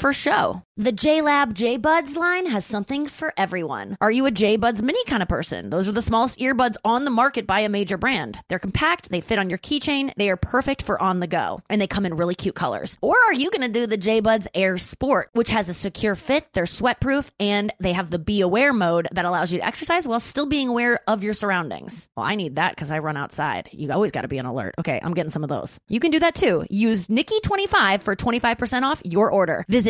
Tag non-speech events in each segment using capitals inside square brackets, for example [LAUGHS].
first show. The JLab J Buds line has something for everyone. Are you a J Buds mini kind of person? Those are the smallest earbuds on the market by a major brand. They're compact, they fit on your keychain, they are perfect for on the go, and they come in really cute colors. Or are you going to do the J Buds Air Sport, which has a secure fit, they're sweatproof, and they have the Be Aware mode that allows you to exercise while still being aware of your surroundings? Well, I need that because I run outside. You always got to be on alert. Okay, I'm getting some of those. You can do that too. Use Nikki25 for 25% off your order. Visit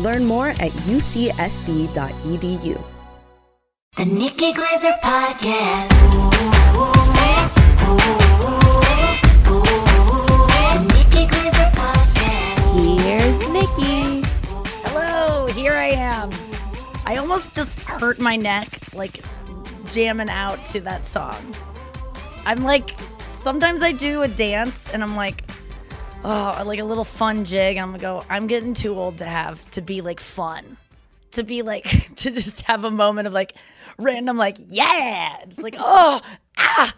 Learn more at ucsd.edu. The Nikki Glazer Podcast. The Nikki Glazer Podcast. Here's Nikki. Hello, here I am. I almost just hurt my neck, like jamming out to that song. I'm like, sometimes I do a dance and I'm like, oh, like a little fun jig. I'm gonna go, I'm getting too old to have to be like fun, to be like, [LAUGHS] to just have a moment of like random, like, yeah. It's like, oh, ah.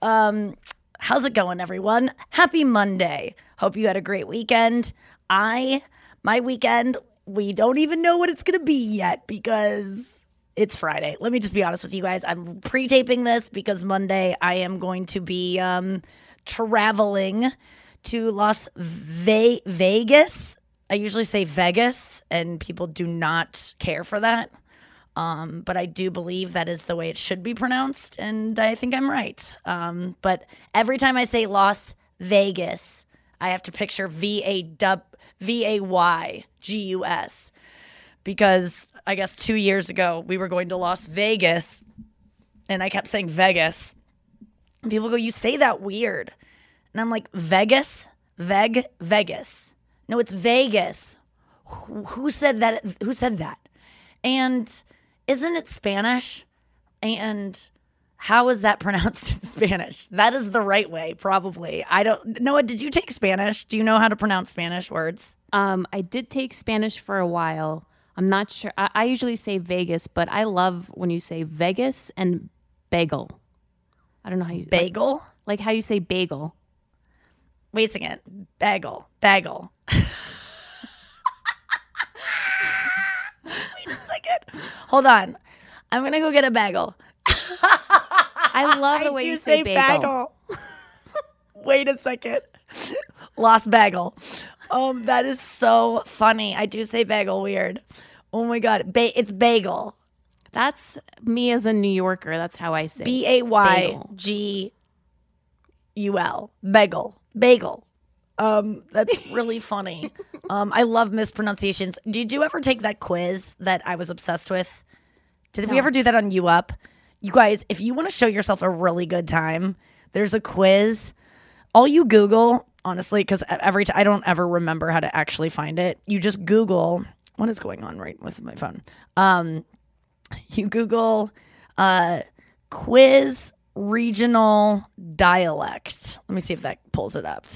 Um, how's it going, everyone? Happy Monday. Hope you had a great weekend. I, my weekend, we don't even know what it's gonna be yet because it's Friday. Let me just be honest with you guys. I'm pre-taping this because Monday I am going to be um traveling to Las Ve- Vegas. I usually say Vegas and people do not care for that. Um, but I do believe that is the way it should be pronounced, and I think I'm right. Um, but every time I say Las Vegas, I have to picture V A V A Y G U S because I guess two years ago we were going to Las Vegas, and I kept saying Vegas. And people go, "You say that weird," and I'm like, "Vegas, Veg, Vegas. No, it's Vegas. Who, said that? Who said that? And isn't it Spanish? And how is that [LAUGHS] pronounced in Spanish? That is the right way, probably. I don't. Noa, did you take Spanish? Do you know how to pronounce Spanish words? Um, I did take Spanish for a while. I'm not sure. I, I usually say Vegas, but I love when you say Vegas and bagel. I don't know how you Bagel. like, like how you say bagel. Wait a second. Bagel. Bagel. [LAUGHS] Wait a second. Hold on. I'm gonna go get a bagel. I love [LAUGHS] the way you say, bagel. [LAUGHS] Wait a second. Lost bagel. Um, that is so funny. I do say bagel weird. Oh my god. Ba- it's bagel. That's me as a New Yorker. That's how I say. B A Y Bagel. G U L. Bagel. Bagel. Um, that's [LAUGHS] really funny. Um, I love mispronunciations. Did you ever take that quiz that I was obsessed with? Did we ever do that on You Up? You guys, if you want to show yourself a really good time, there's a quiz. All you Google, honestly, because every time I don't ever remember how to actually find it. You just Google what is going on right with my phone. Um, you Google uh, quiz regional dialect. Let me see if that pulls it up.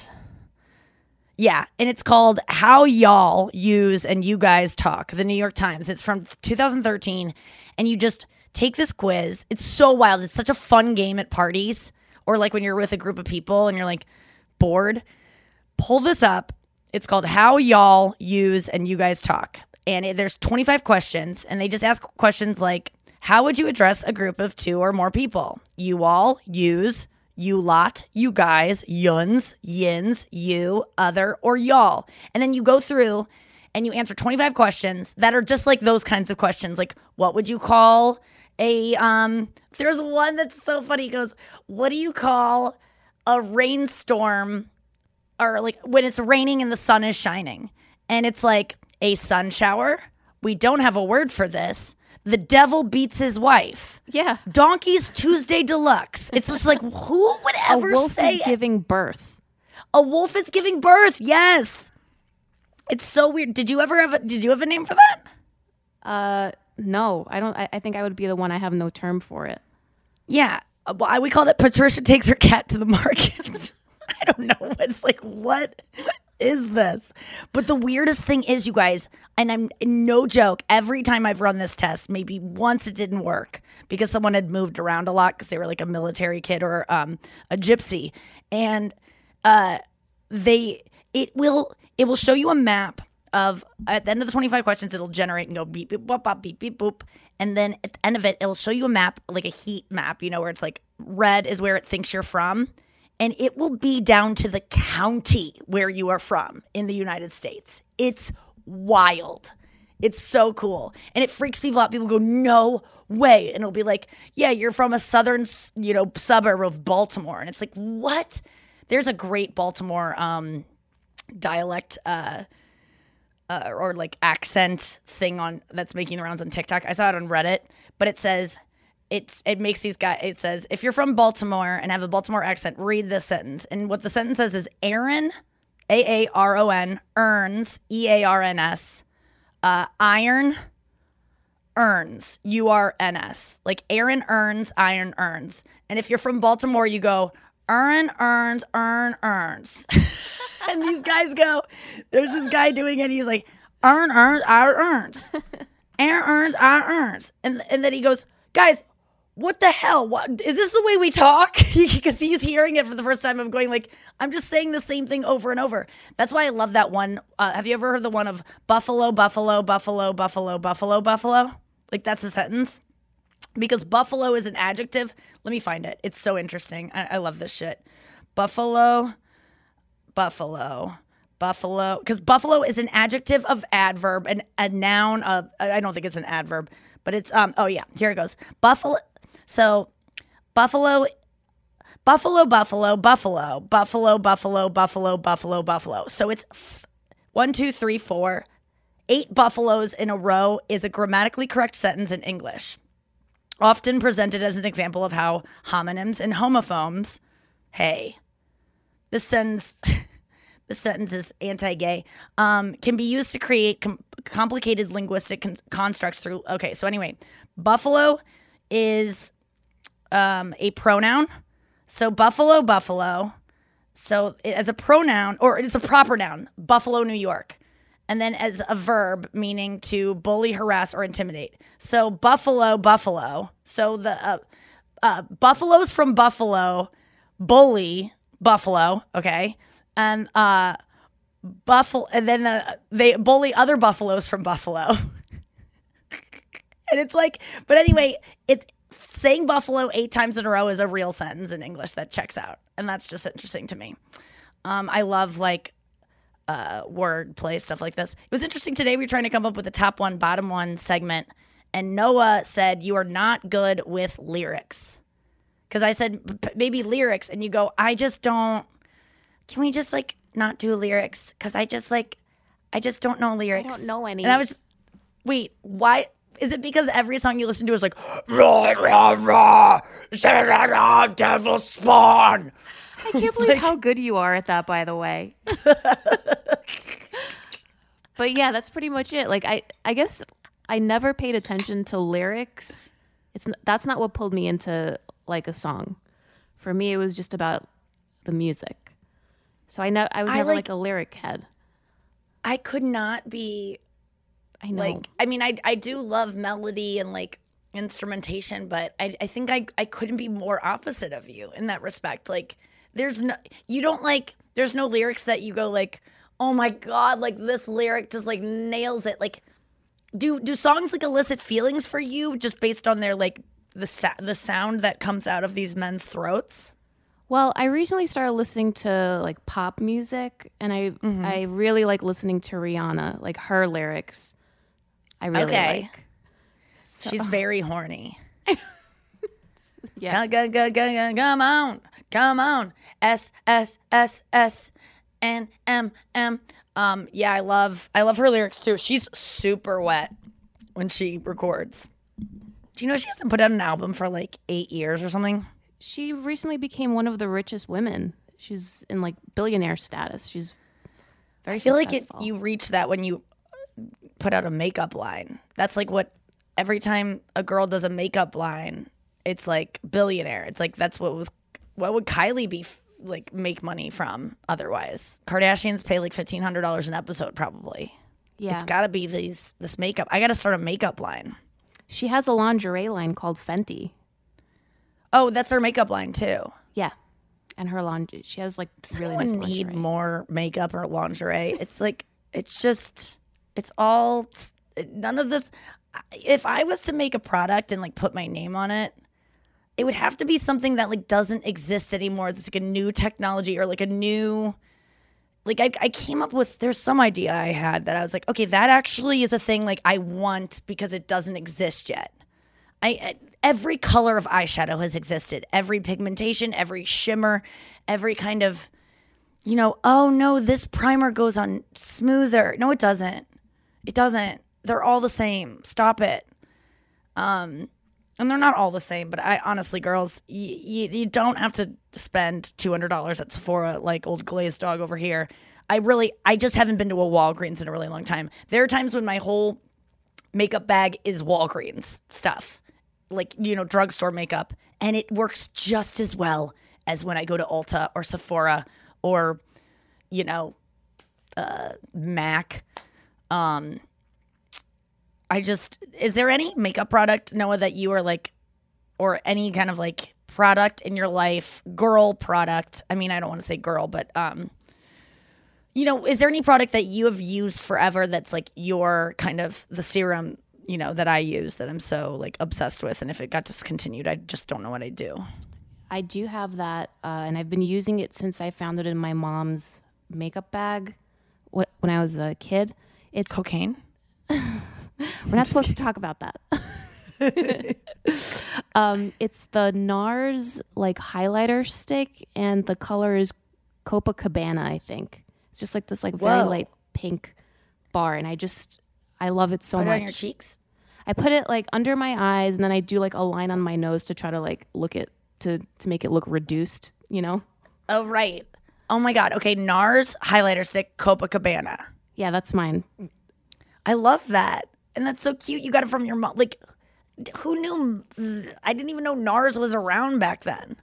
Yeah, and it's called How Y'all Youse and You Guys Talk, the New York Times. It's from 2013, and you just take this quiz. It's so wild. It's such a fun game at parties or like when you're with a group of people and you're like bored. Pull this up. It's called How Y'all Youse and You Guys Talk. And it, there's 25 questions, and they just ask questions like How would you address a group of two or more people? You all use you lot, you guys, yuns, yins, you, other, or y'all. And then you go through and you answer 25 questions that are just like those kinds of questions. Like, what would you call a, um, there's one that's so funny. It goes, what do you call a rainstorm or like when it's raining and the sun is shining? And it's like a sun shower. We don't have a word for this. The devil beats his wife. Yeah. Donkey's Tuesday Deluxe. It's just like [LAUGHS] who would ever say A wolf say is giving birth. a wolf is giving birth? Yes. It's so weird. Did you ever have a did you have a name for that? Uh, no, I don't. I, I think I would be the one. I have no term for it. Yeah. Uh, Well, I, we called it Patricia takes her cat to the market. [LAUGHS] I don't know. It's like what is this? But the weirdest thing is, you guys, and I'm no joke. Every time I've run this test, maybe once it didn't work because someone had moved around a lot because they were like a military kid or um, a gypsy, and uh, they it will it will show you a map of at the end of the 25 questions it'll generate and go beep beep boop bop beep beep boop and then at the end of it it'll show you a map like a heat map you know where it's like red is where it thinks you're from and it will be down to the county where you are from in the United States. It's wild. It's so cool. And it freaks people out. People go no way. And it'll be like yeah you're from a southern you know suburb of Baltimore. And it's like what? There's a great Baltimore um dialect uh, uh or like accent thing on that's making the rounds on TikTok. I saw it on Reddit, but it says it's it makes these guys it says if you're from Baltimore and have a Baltimore accent, read this sentence. And what the sentence says is Aaron A A R O N earns E A R N S uh iron earns U R N S. Like Aaron earns, iron earns. And if you're from Baltimore, you go earn earns, earn earns. [LAUGHS] and these guys go, there's this guy doing it. He's like, earn earns, I earns. Aaron earns, I earns. And and then he goes, guys, what the hell? What is this the way we talk? [LAUGHS] Because he's hearing it for the first time of going like, I'm just saying the same thing over and over. That's why I love that one. Uh, have you ever heard the one of buffalo, buffalo, buffalo, buffalo, buffalo, buffalo? Like that's a sentence. Because buffalo is an adjective. Let me find it. It's so interesting. I, I love this shit. Buffalo, buffalo, buffalo. Because buffalo is an adjective of adverb and a noun of. I don't think it's an adverb, but it's um. Oh yeah, here it goes. Buffalo. So, buffalo. Buffalo, buffalo, buffalo, buffalo, buffalo, buffalo, buffalo, buffalo. So it's f- one, two, three, four. Eight buffaloes in a row is a grammatically correct sentence in English often presented as an example of how homonyms and homophones, hey, this sentence, [LAUGHS] this sentence is anti-gay, um, can be used to create com- complicated linguistic con- constructs through. Okay, so anyway, buffalo is um, a pronoun. So buffalo, buffalo. So as a pronoun, or it's a proper noun, Buffalo, New York. And then as a verb, meaning to bully, harass, or intimidate. So buffalo, buffalo. So the uh, uh, buffaloes from Buffalo bully Buffalo, okay? And uh, buffalo, and then uh, they bully other buffaloes from Buffalo. [LAUGHS] and it's like, but anyway, it's saying buffalo eight times in a row is a real sentence in English that checks out, and that's just interesting to me. Um, I love like uh, word play stuff like this. It was interesting today. We were trying to come up with a top one, bottom one segment, and Noa said you are not good with lyrics. Because I said maybe lyrics, and you go, I just don't. Can we just like not do lyrics? Because I just like, I just don't know lyrics. I don't know any. And I was just, wait, why? Is it because every song you listen to is like rah rah rah, rah, devil spawn? I can't believe how good you are at that, by the way. [LAUGHS] but yeah, that's pretty much it. Like I, I guess I never paid attention to lyrics. It's n- that's not what pulled me into like a song. For me, it was just about the music. So I know I was I never like- like, a lyric head. I could not be I know. like I mean I I do love melody and like instrumentation, but I I think I I couldn't be more opposite of you in that respect. Like there's no you don't like there's no lyrics that you go like, "Oh my god, like this lyric just like nails it." Like do do songs like elicit feelings for you just based on their like the sa- the sound that comes out of these men's throats? Well, I recently started listening to like pop music, and I Mm-hmm. I really like listening to Rihanna, like her lyrics. I really Okay. like. She's very horny. [LAUGHS] Yeah. Come, come, come, come, come on, come on. S S S S N M M. Um, yeah, I love I love her lyrics too. She's super wet when she records. Do you know she hasn't put out an album for like eight years or something? She recently became one of the richest women. She's in like billionaire status. She's very I feel like it, you reach that when you put out a makeup line. That's like what every time a girl does a makeup line, it's like billionaire. It's like that's what was what would Kylie be f- like make money from otherwise? Kardashians pay like fifteen hundred dollars an episode probably. yeah. It's got to be these this makeup. I got to start a makeup line. she has a lingerie line called Fenty. Oh, that's her makeup line too. Yeah. And her lingerie, she has like Does really nice need lingerie. more makeup or lingerie? It's like it's just it's all none of this. If I was to make a product and like put my name on it, it would have to be something that like doesn't exist anymore. It's like a new technology or like a new. Like I, I came up with there's some idea I had that I was like, okay, that actually is a thing like I want because it doesn't exist yet. I every color of eyeshadow has existed. Every pigmentation, every shimmer, every kind of you know, oh no, this primer goes on smoother. No, it doesn't. It doesn't. They're all the same. Stop it. Um and they're not all the same, but I honestly, girls, y- y- you don't have to spend two hundred dollars at Sephora like old glazed dog over here. I really, I just haven't been to a Walgreens in a really long time. There are times when my whole makeup bag is Walgreens stuff, like, you know, drugstore makeup. And it works just as well as when I go to Ulta or Sephora or, you know, uh, MAC. Um, I just, is there any makeup product, Noa, that you are like, or any kind of like product in your life, girl product? I mean, I don't want to say girl, but, um, you know, is there any product that you have used forever that's like your kind of the serum, you know, that I use that I'm so like obsessed with? And if it got discontinued, I just don't know what I'd do. I do have that, uh, and I've been using it since I found it in my mom's makeup bag when I was a kid. It's Cocaine? [LAUGHS] we're not supposed to talk about that. [LAUGHS] um, it's the NARS like highlighter stick, and the color is Copacabana. I think it's just like this like very Whoa. light pink bar, and I just I love it so Put it much. on your cheeks? I put it like under my eyes, and then I do like a line on my nose to try to like look it to to make it look reduced. You know? Oh, right. Oh my God. Okay. NARS highlighter stick, Copacabana. Yeah, that's mine. I love that. And that's so cute. You got it from your mom. Like, who knew? I didn't even know NARS was around back then.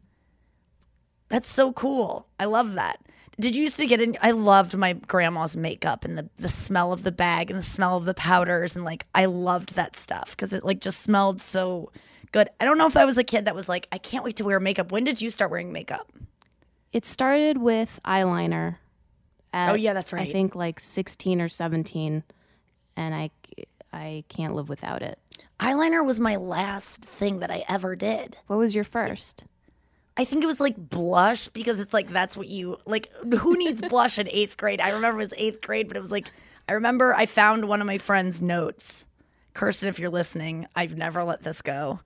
That's so cool. I love that. Did you used to get in? I loved my grandma's makeup and the, the smell of the bag and the smell of the powders. And like, I loved that stuff because it like just smelled so good. I don't know if I was a kid that was like, I can't wait to wear makeup. When did you start wearing makeup? It started with eyeliner. Oh, at, Oh, yeah, that's right. I think like 16 or 17, and I I can't live without it. Eyeliner was my last thing that I ever did. What was your first? I think it was like blush because it's like that's what you like. Who needs blush in eighth grade? I remember it was eighth grade, but it was like I remember I found one of my friend's notes. Kirsten, if you're listening, I've never let this go,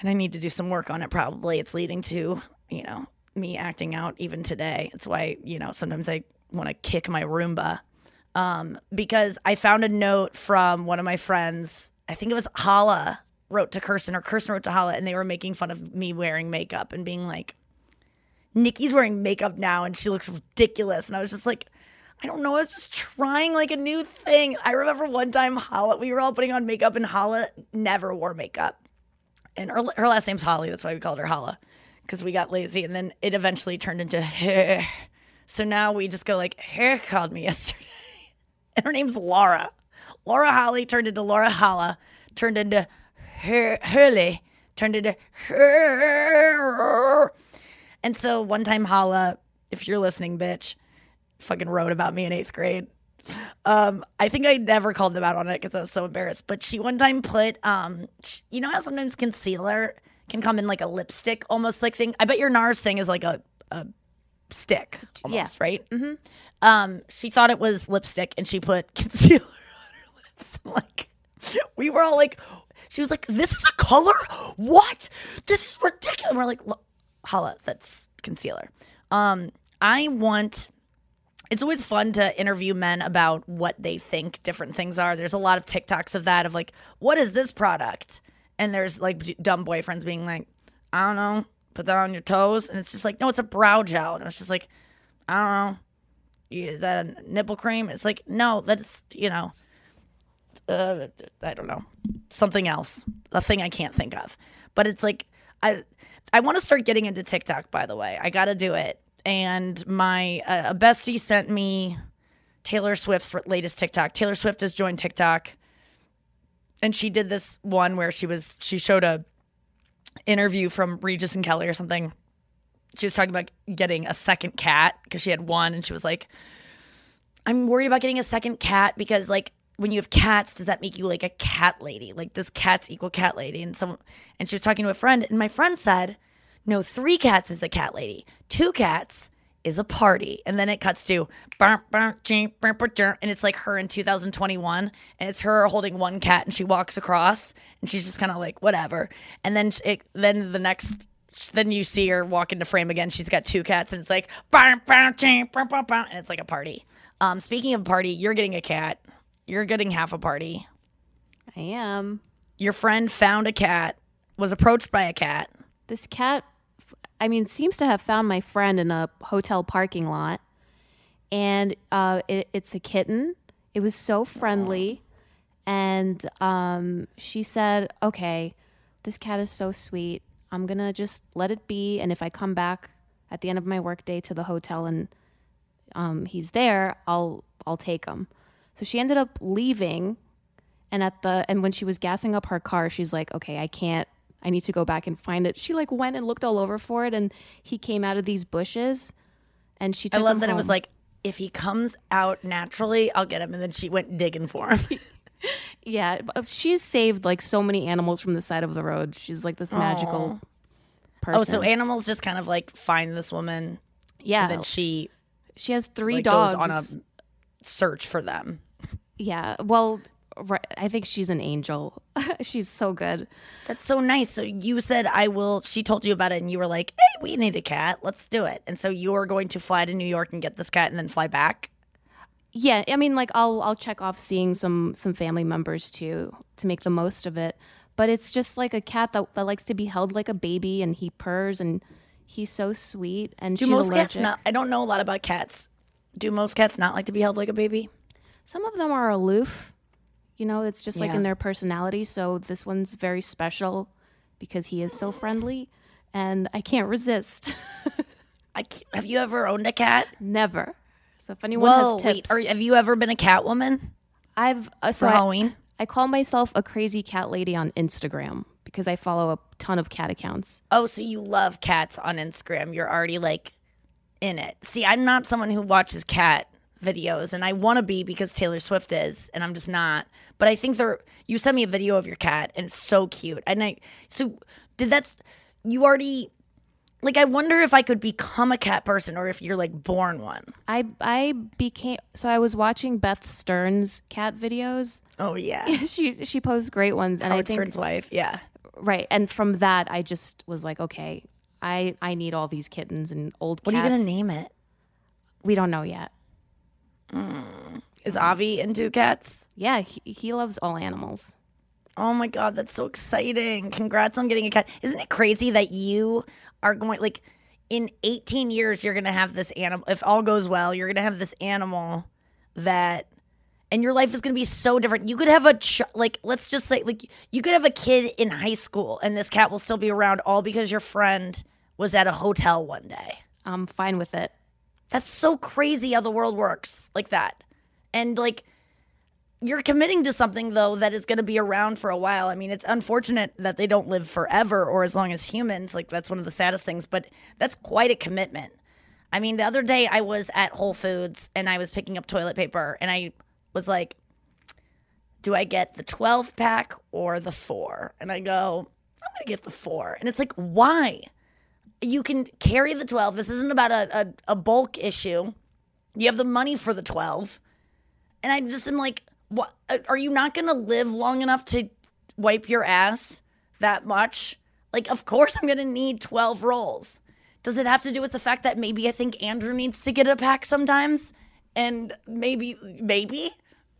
and I need to do some work on it. Probably it's leading to you know me acting out even today. It's why you know sometimes I want to kick my Roomba um, because I found a note from one of my friends I think it was Hala wrote to Kirsten or Kirsten wrote to Hala and they were making fun of me wearing makeup and being like, Nikki's wearing makeup now and she looks ridiculous. And I was just like, I don't know. I was just trying like a new thing. I remember one time Hala, we were all putting on makeup and Hala never wore makeup. And her, her last name's Holly. That's why we called her Hala because we got lazy. And then it eventually turned into her. So now we just go like, her called me [LAUGHS] yesterday. And her name's Laura. Laura Holly turned into Laura Hala, turned into her, Hurley, turned into her. And so one time Hala, if you're listening, bitch, fucking wrote about me in eighth grade. Um, I think I never called them out on it because I was so embarrassed. But she one time put, um, sh- you know how sometimes concealer can come in like a lipstick almost like thing. I bet your NARS thing is like a, a stick almost, right? Mm-hmm. Um, she thought it was lipstick and she put [LAUGHS] concealer on her lips. Like we were all like, she was like, "This is a color? What? This is ridiculous." And we're like, "Hala, that's concealer." Um, I want it's always fun to interview men about what they think different things are. There's a lot of TikToks of that of like, what is this product? And there's like dumb boyfriends being like, I don't know, put that on your toes. And it's just like, no, it's a brow gel. And it's just like, I don't know, is that a nipple cream? It's like, no, that's, you know, uh, I don't know, something else, a thing I can't think of. But it's like, I, I want to start getting into TikTok, by the way. I got to do it. And my uh, bestie sent me Taylor Swift's latest TikTok. Taylor Swift has joined TikTok, and she did this one where she was she showed a interview from Regis and Kelly or something. She was talking about getting a second cat because she had one, and she was like, "I'm worried about getting a second cat because like." When you have cats, does that make you like a cat lady? Like, does cats equal cat lady? And some, and she was talking to a friend, and my friend said, no, three cats is a cat lady. Two cats is a party. And then it cuts to and it's like her in 2021 and it's her holding one cat and she walks across and she's just kind of like whatever. And then it, then the next then you see her walk into frame again. She's got two cats and it's like and it's like a party. Um speaking of party, you're getting a cat. You're getting half a party. I am. Your friend found a cat, was approached by a cat. This cat, I mean, seems to have found my friend in a hotel parking lot, and uh, it, it's a kitten. It was so friendly, and um, she said, "Okay, this cat is so sweet. I'm gonna just let it be, and if I come back at the end of my workday to the hotel and um, he's there, I'll I'll take him." So she ended up leaving, and at the and when she was gassing up her car, she's like, "Okay, I can't. I need to go back and find it." She like went and looked all over for it, and he came out of these bushes, and she. I love that it was like, if he comes out naturally, I'll get him. And then she went digging for him. [LAUGHS] Yeah, she's saved like so many animals from the side of the road. She's like this magical person. oh, so animals just kind of like find this woman, yeah, and then she she has three like, dogs goes on a search for them. Yeah, well, I think she's an angel. [LAUGHS] she's so good. That's so nice. So you said I will. She told you about it, and you were like, "Hey, we need a cat. Let's do it." And so you are going to fly to New York and get this cat, and then fly back. Yeah, I mean, like I'll I'll check off seeing some some family members too to make the most of it. But it's just like a cat that, that likes to be held like a baby, and he purrs, and he's so sweet. And Do she's most allergic. cats not? I don't know a lot about cats. Do most cats not like to be held like a baby? Some of them are aloof. You know, it's just like in their personality. So this one's very special because he is so friendly, and I can't resist. [LAUGHS] I ca- have you ever owned a cat? Never. So if anyone Whoa, has wait. tips, Are, have you ever been a cat woman I've uh, so for I- Halloween? I call myself a crazy cat lady on Instagram because I follow a ton of cat accounts. Oh, so you love cats on Instagram. You're already like in it. See, I'm not someone who watches cat videos and I want to be because Taylor Swift is and I'm just not. But I think there you sent me a video of your cat and it's so cute. And I so did that you already like I wonder if I could become a cat person or if you're like born one. I I became so I was watching Beth Stern's cat videos. Oh yeah. [LAUGHS] she she posts great ones, and Howard I think Stern's wife. Yeah. right. And from that, I just was like, okay, I I need all these kittens and old. What are you gonna name it? We don't know yet. Is Avi into cats? Yeah, he, he loves all animals. Oh my god, that's so exciting! Congrats on getting a cat. Isn't it crazy that you are going like in 18 years you're gonna have this animal? If all goes well, you're gonna have this animal that and your life is going to be so different. You could have a ch- like let's just say like you could have a kid in high school and this cat will still be around all because your friend was at a hotel one day. I'm fine with it. That's so crazy how the world works like that. And like you're committing to something though that is going to be around for a while. I mean, it's unfortunate that they don't live forever or as long as humans. Like that's one of the saddest things, but that's quite a commitment. I mean, the other day I was at Whole Foods and I was picking up toilet paper and I was like, do I get the 12 pack or the four? And I go, I'm going to get the four. And it's like, why? You can carry the 12. This isn't about a, a, a bulk issue. You have the money for the 12. And I just am like, what? Uh, are you not going to live long enough to wipe your ass that much? Like, of course I'm going to need 12 rolls. Does it have to do with the fact that maybe I think Andrew needs to get a pack sometimes? And maybe, maybe?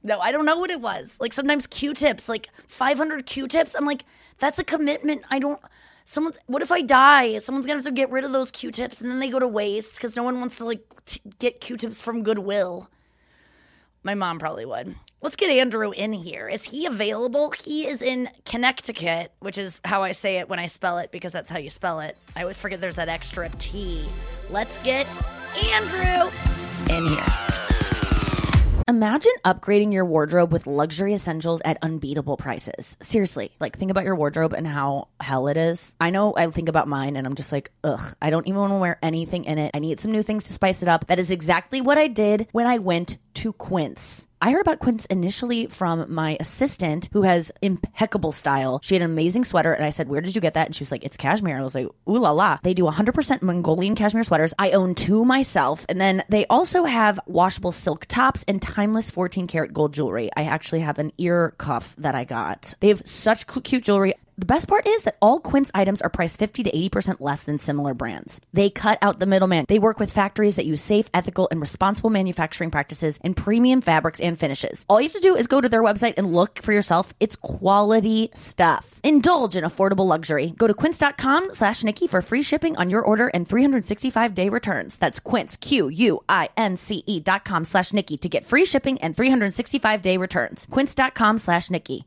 No, I don't know what it was. Like sometimes Q-tips, like 500 Q-tips. I'm like, that's a commitment. I don't. Someone, what if I die? Someone's gonna have to get rid of those Q-tips, and then they go to waste because no one wants to like t- get Q-tips from Goodwill. My mom probably would. Let's get Andrew in here. Is he available? He is in Connecticut, which is how I say it when I spell it because that's how you spell it. I always forget there's that extra T. Let's get Andrew in here. Imagine upgrading your wardrobe with luxury essentials at unbeatable prices. Seriously, like think about your wardrobe and how hell it is. I know I think about mine and I'm just like, ugh, I don't even want to wear anything in it. I need some new things to spice it up. That is exactly what I did when I went to Quince. I heard about Quince initially from my assistant who has impeccable style. She had an amazing sweater, and I said, Where did you get that? And she was like, It's cashmere. I was like, Ooh la la. They do 100% Mongolian cashmere sweaters. I own two myself. And then they also have washable silk tops and timeless 14 karat gold jewelry. I actually have an ear cuff that I got. They have such cute jewelry. The best part is that all Quince items are priced 50 to 80% less than similar brands. They cut out the middleman. They work with factories that use safe, ethical, and responsible manufacturing practices and premium fabrics and finishes. All you have to do is go to their website and look for yourself. It's quality stuff. Indulge in affordable luxury. Go to quince.com slash Nikki for free shipping on your order and 365 day returns. That's quince, Q-U-I-N-C-E dot com slash Nikki to get free shipping and 365 day returns. Quince.com slash Nikki.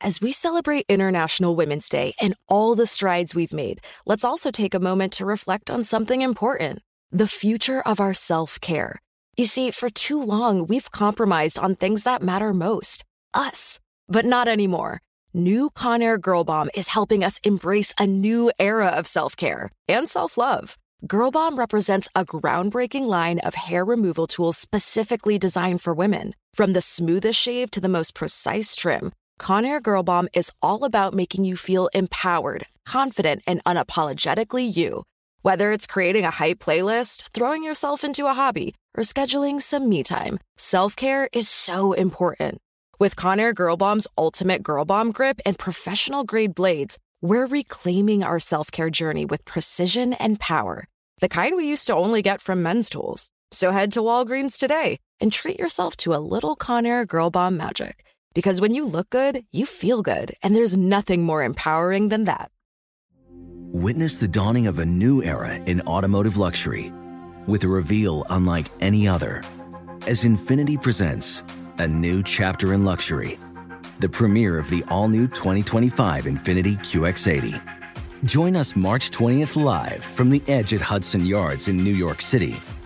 As we celebrate International Women's Day and all the strides we've made, let's also take a moment to reflect on something important the future of our self care. You see, for too long, we've compromised on things that matter most us. But not anymore. New Conair Girl Bomb is helping us embrace a new era of self care and self love. Girl Bomb represents a groundbreaking line of hair removal tools specifically designed for women. From the smoothest shave to the most precise trim, Conair Girl Bomb is all about making you feel empowered, confident, and unapologetically you. Whether it's creating a hype playlist, throwing yourself into a hobby, or scheduling some me time, self care is so important. With Conair Girl Bomb's ultimate Girl Bomb grip and professional grade blades, We're reclaiming our self care journey with precision and power, the kind we used to only get from men's tools. So head to Walgreens today and treat yourself to a little Conair Girl Bomb magic. Because when you look good, you feel good, and there's nothing more empowering than that. Witness the dawning of a new era in automotive luxury with a reveal unlike any other as INFINITI presents a new chapter in luxury, the premiere of the all new 2025 INFINITI QX80. Join us March 20th live from the edge at Hudson Yards in New York City,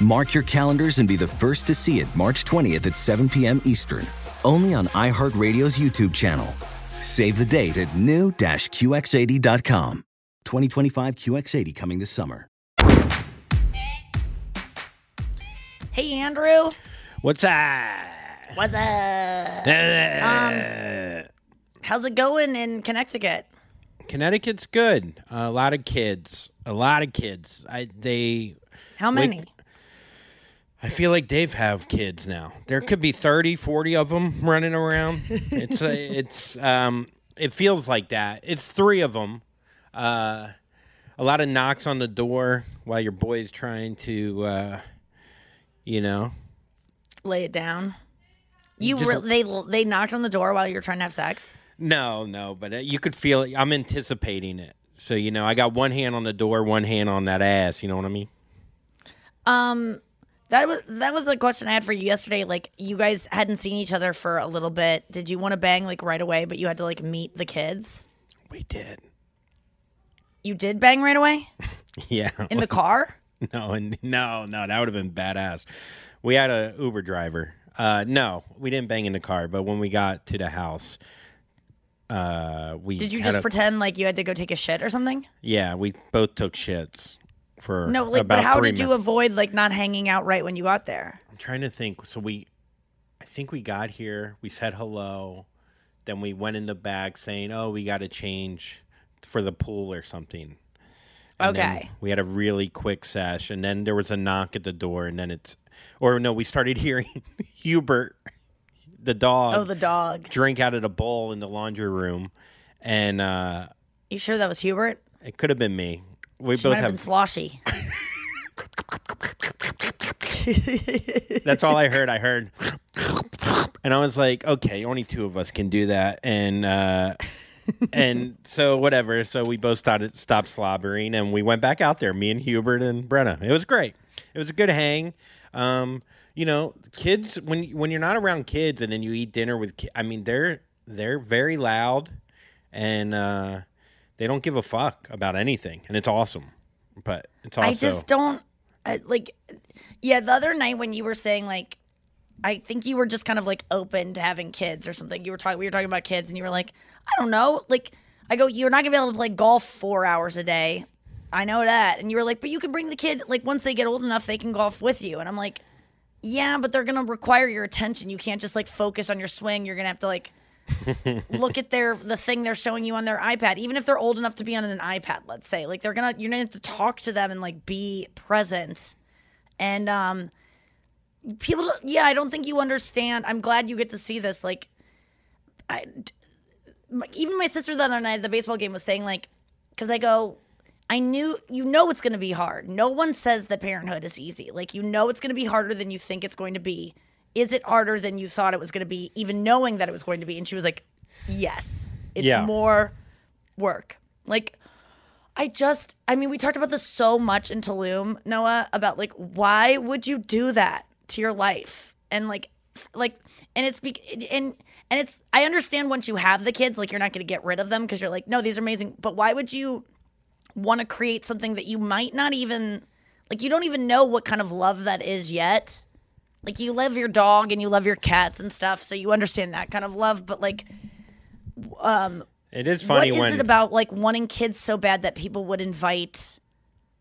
Mark your calendars and be the first to see it March 20th at 7 p.m. Eastern, only on iHeartRadio's YouTube channel. Save the date at new-QX80.com. 2025 QX80 coming this summer. Hey, Andrew. What's that? What's up? Um, how's it going in Connecticut? Connecticut's good. a lot of kids. A lot of kids. I they. How Wake- many? I feel like they've have kids now. There could be 30, 40 of them running around. It's uh, [LAUGHS] it's um it feels like that. It's three of them. Uh, a lot of knocks on the door while your boy's trying to, uh, you know, Lay it down. You Just- re- they they knocked on the door while you were trying to have sex. No, no, but uh, you could feel it. I'm anticipating it. So, you know, I got one hand on the door, one hand on that ass. You know what I mean? Um, that was that was a question I had for you yesterday. Like, you guys hadn't seen each other for a little bit. Did you want to bang like right away, but you had to like meet the kids? We did. You did bang right away [LAUGHS] Yeah. in the car. [LAUGHS] no, and no, no, that would have been badass. We had a Uber driver. Uh, no, we didn't bang in the car, but when we got to the house, uh, we Did you just a- pretend like you had to go take a shit or something? Yeah, we both took shits for No, like, but how did you minutes. avoid like not hanging out right when you got there? I'm trying to think. So we, I think we got here. We said hello, then we went in the back saying, "Oh, we got to change for the pool or something." And Okay. we had a really quick sesh, and then there was a knock at the door, and then it's, or no, we started [LAUGHS] hearing Hubert, the dog, Oh, the dog. drink out of the bowl in the laundry room, and uh, You sure that was Hubert? it could have been me. We She both have have. sloshy. That's all I heard. I heard, and I was like, okay, only two of us can do that, and uh, and so whatever. So we both started stopped slobbering, and we went back out there. Me and Hubert and Brenna. It was great. It was a good hang. Um, you know, kids when when you're not around kids, and then you eat dinner with, ki- I mean, they're they're very loud, and uh, they don't give a fuck about anything, and it's awesome. But it's also I just don't I, like. Yeah, the other night when you were saying like, I think you were just kind of like open to having kids or something. You were talking. We were talking about kids, and you were like, I don't know. Like, I go, you're not gonna be able to play golf four hours a day. I know that. And you were like, but you can bring the kid. Like, once they get old enough, they can golf with you. And I'm like, yeah, but they're gonna require your attention. You can't just like focus on your swing. You're gonna have to like look at their the thing they're showing you on their iPad, even if they're old enough to be on an iPad. Let's say like they're gonna you're gonna have to talk to them and like be present. And um, people, yeah, I don't think you understand. I'm glad you get to see this. Like, I even my sister the other night at the baseball game was saying like, because I go. I knew you know it's going to be hard. No one says that parenthood is easy. Like you know it's going to be harder than you think it's going to be. Is it harder than you thought it was going to be even knowing that it was going to be? And she was like, "Yes. It's Yeah. more work." Like I just I mean we talked about this so much in Tulum, Noa, about like why would you do that to your life? And like like and it's be- and and it's I understand once you have the kids like you're not going to get rid of them because you're like no these are amazing, but why would you want to create something that you might not even like you don't even know what kind of love that is yet. Like you love your dog and you love your cats and stuff, so you understand that kind of love, but like um, It is funny what is when it about like wanting kids so bad that people would invite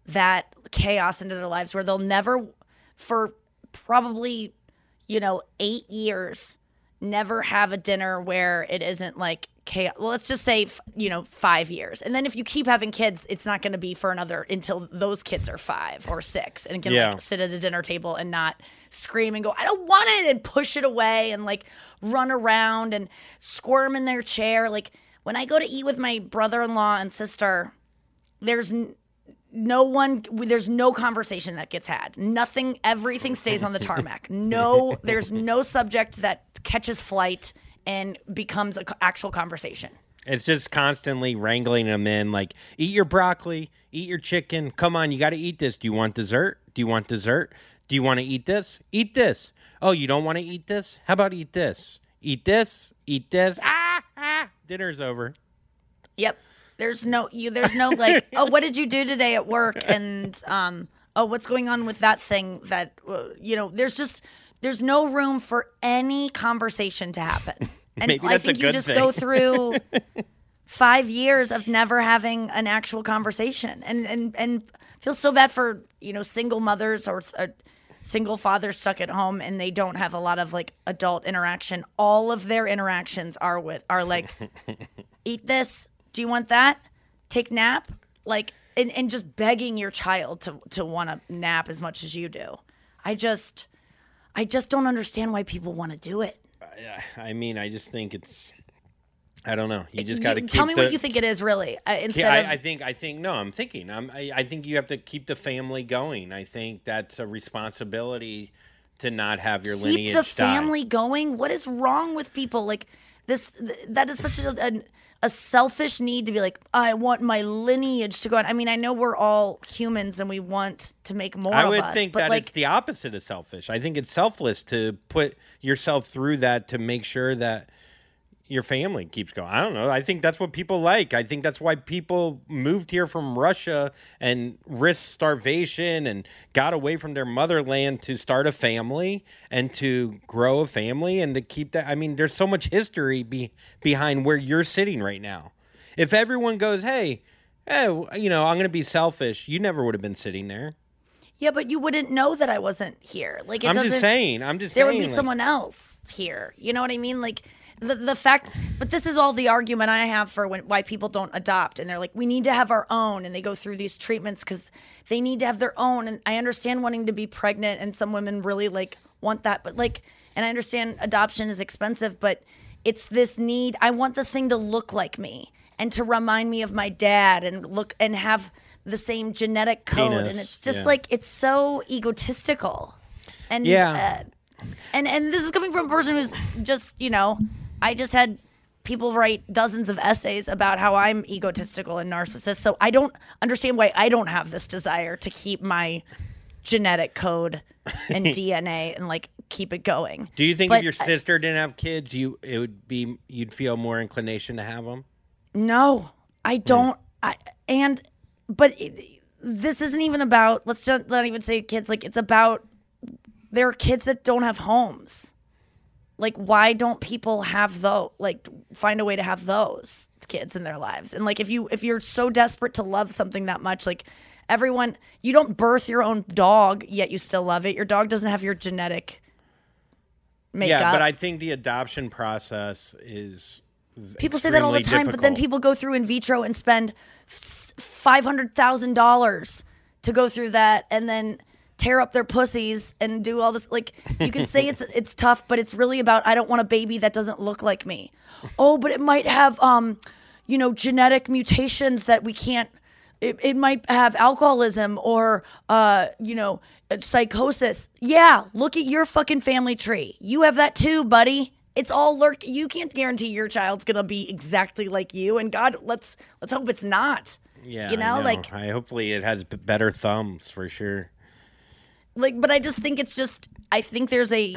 that chaos into their lives where they'll never for probably you know 8 years never have a dinner where it isn't like chaos. Well, let's just say you know 5 years. And then if you keep having kids, it's not going to be for another until those kids are 5 or 6 and can Yeah. like sit at the dinner table and not scream and go, I don't want it, and push it away and like run around and squirm in their chair. Like when I go to eat with my brother in law and sister, there's n- no one, there's no conversation that gets had. Nothing, everything stays on the tarmac. No, [LAUGHS] there's no subject that catches flight and becomes an actual conversation. It's just constantly wrangling them in, like, eat your broccoli, eat your chicken. Come on, you got to eat this. Do you want dessert? Do you want dessert? Do you want to eat this? Eat this. Oh, you don't want to eat this? How about eat this? Eat this, eat this. Ah, ah, dinner's over. Yep. There's no you. There's no like. [LAUGHS] oh, what did you do today at work? And um. Oh, what's going on with that thing? That uh, you know. There's just there's no room for any conversation to happen. [LAUGHS] And Maybe I that's a think you just thing. go through [LAUGHS] five years of never having an actual conversation, and and and feel so bad for you know single mothers or. or single fathers stuck at home and they don't have a lot of like adult interaction. All of their interactions are with are like [LAUGHS] eat this. Do you want that? Take nap. Like and, and just begging your child to to want to nap as much as you do. I just i just don't understand why people want to do it. I mean, I just think it's. I don't know. You just got to tell me the, what you think it is really uh, instead Yeah, of I, I think I think no, I'm thinking. I'm, I, I think you have to keep the family going. I think that's a responsibility to not have your keep lineage Keep the die. family going what is wrong with people like this th- that is such a, a a selfish need to be like i want my lineage to go on i mean i know we're all humans and we want to make more I would us think but that like it's the opposite of selfish. I think it's selfless to put yourself through that to make sure that your family keeps going. I don't know. I think that's what people like. I think that's why people moved here from Russia and risked starvation and got away from their motherland to start a family and to grow a family and to keep that. I mean, there's so much history be, behind where you're sitting right now. If everyone goes, hey, eh, hey, you know, I'm going to be selfish, you never would have been sitting there. Yeah, but you wouldn't know that I wasn't here. Like it I'm just saying. I'm just there saying. would be like- someone else here. You know what I mean? Like the the fact. But this is all the argument I have for when why people don't adopt, and they're like, we need to have our own, and they go through these treatments because they need to have their own. And I understand wanting to be pregnant, and some women really like want that, but like, and I understand adoption is expensive, but it's this need. I want the thing to look like me and to remind me of my dad, and look and have the same genetic code, and it's just yeah. like it's so egotistical. And Yeah. uh, and and this is coming from a person who's just you know i just had people write dozens of essays about how i'm egotistical and narcissist so i don't understand why i don't have this desire to keep my genetic code and [LAUGHS] dna and like keep it going Do you think But if your I- sister didn't have kids, you it would be you'd feel more inclination to have them? No, Hmm. I don't. I and but it, this isn't even about. Let's not, not even say kids. Like it's about there are kids that don't have homes. Like why don't people have those? Like find a way to have those kids in their lives. And like if you if you're so desperate to love something that much, like everyone, you don't birth your own dog yet you still love it. Your dog doesn't have your genetic makeup. Yeah, but I think the adoption process is People say that all the time, but then people go through in vitro and spend five hundred thousand dollars to go through that, and then tear up their pussies and do all this. Like you can say it's it's tough, but it's really about I don't want a baby that doesn't look like me. Oh, but it might have um, you know, genetic mutations that we can't. It, it might have alcoholism or uh, you know, psychosis. Yeah, look at your fucking family tree. You have that too, buddy. It's all lurk. You can't guarantee your child's gonna be exactly like you. And God, let's let's hope it's not. Yeah, you I know, like I hopefully it has better thumbs for sure. Like but i just think it's just i think there's a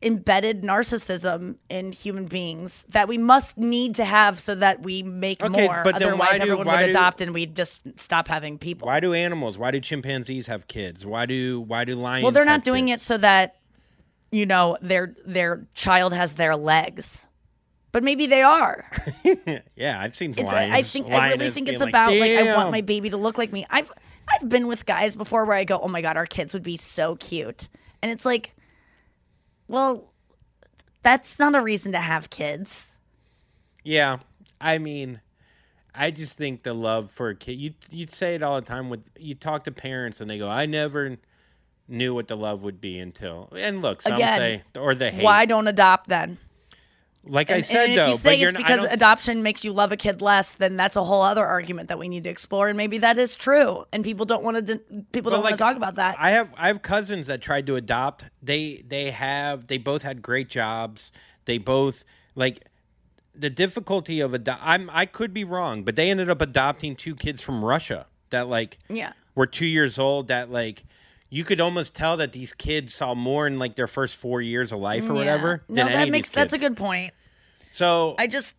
embedded narcissism in human beings that we must need to have so that we make Okay, more but then otherwise why do- everyone why would do- adopt and we'd just stop having people Why do animals? Why do chimpanzees have kids? Why do why do lions? well they're not doing kids? it so that you know their their child has their legs but maybe they are [LAUGHS] Yeah, I've seen it's lions. I think I really think it's about like I want my baby to look like me. I've I've been with guys before where I go, "Oh my god, our kids would be so cute," and it's like, well, that's not a reason to have kids. Yeah, I mean, I just think the love for a kid. You you'd say it all the time with you talk to parents and they go, "I never knew what the love would be until." And look, some Again, say or the hate. Why don't adopt then? Like I said and though, if you say it's because adoption makes you love a kid less, then that's a whole other argument that we need to explore, and maybe that is true, and people don't want to. People don't Well, want to talk about that. I have I have cousins that tried to adopt. They they have they both had great jobs. They both like the difficulty of adopt. I'm I could be wrong, but they ended up adopting two kids from Russia that like yeah. were two years old. That like you could almost tell that these kids saw more in like their first four years of life or Yeah. whatever. No, than any that makes that's a good point. So I just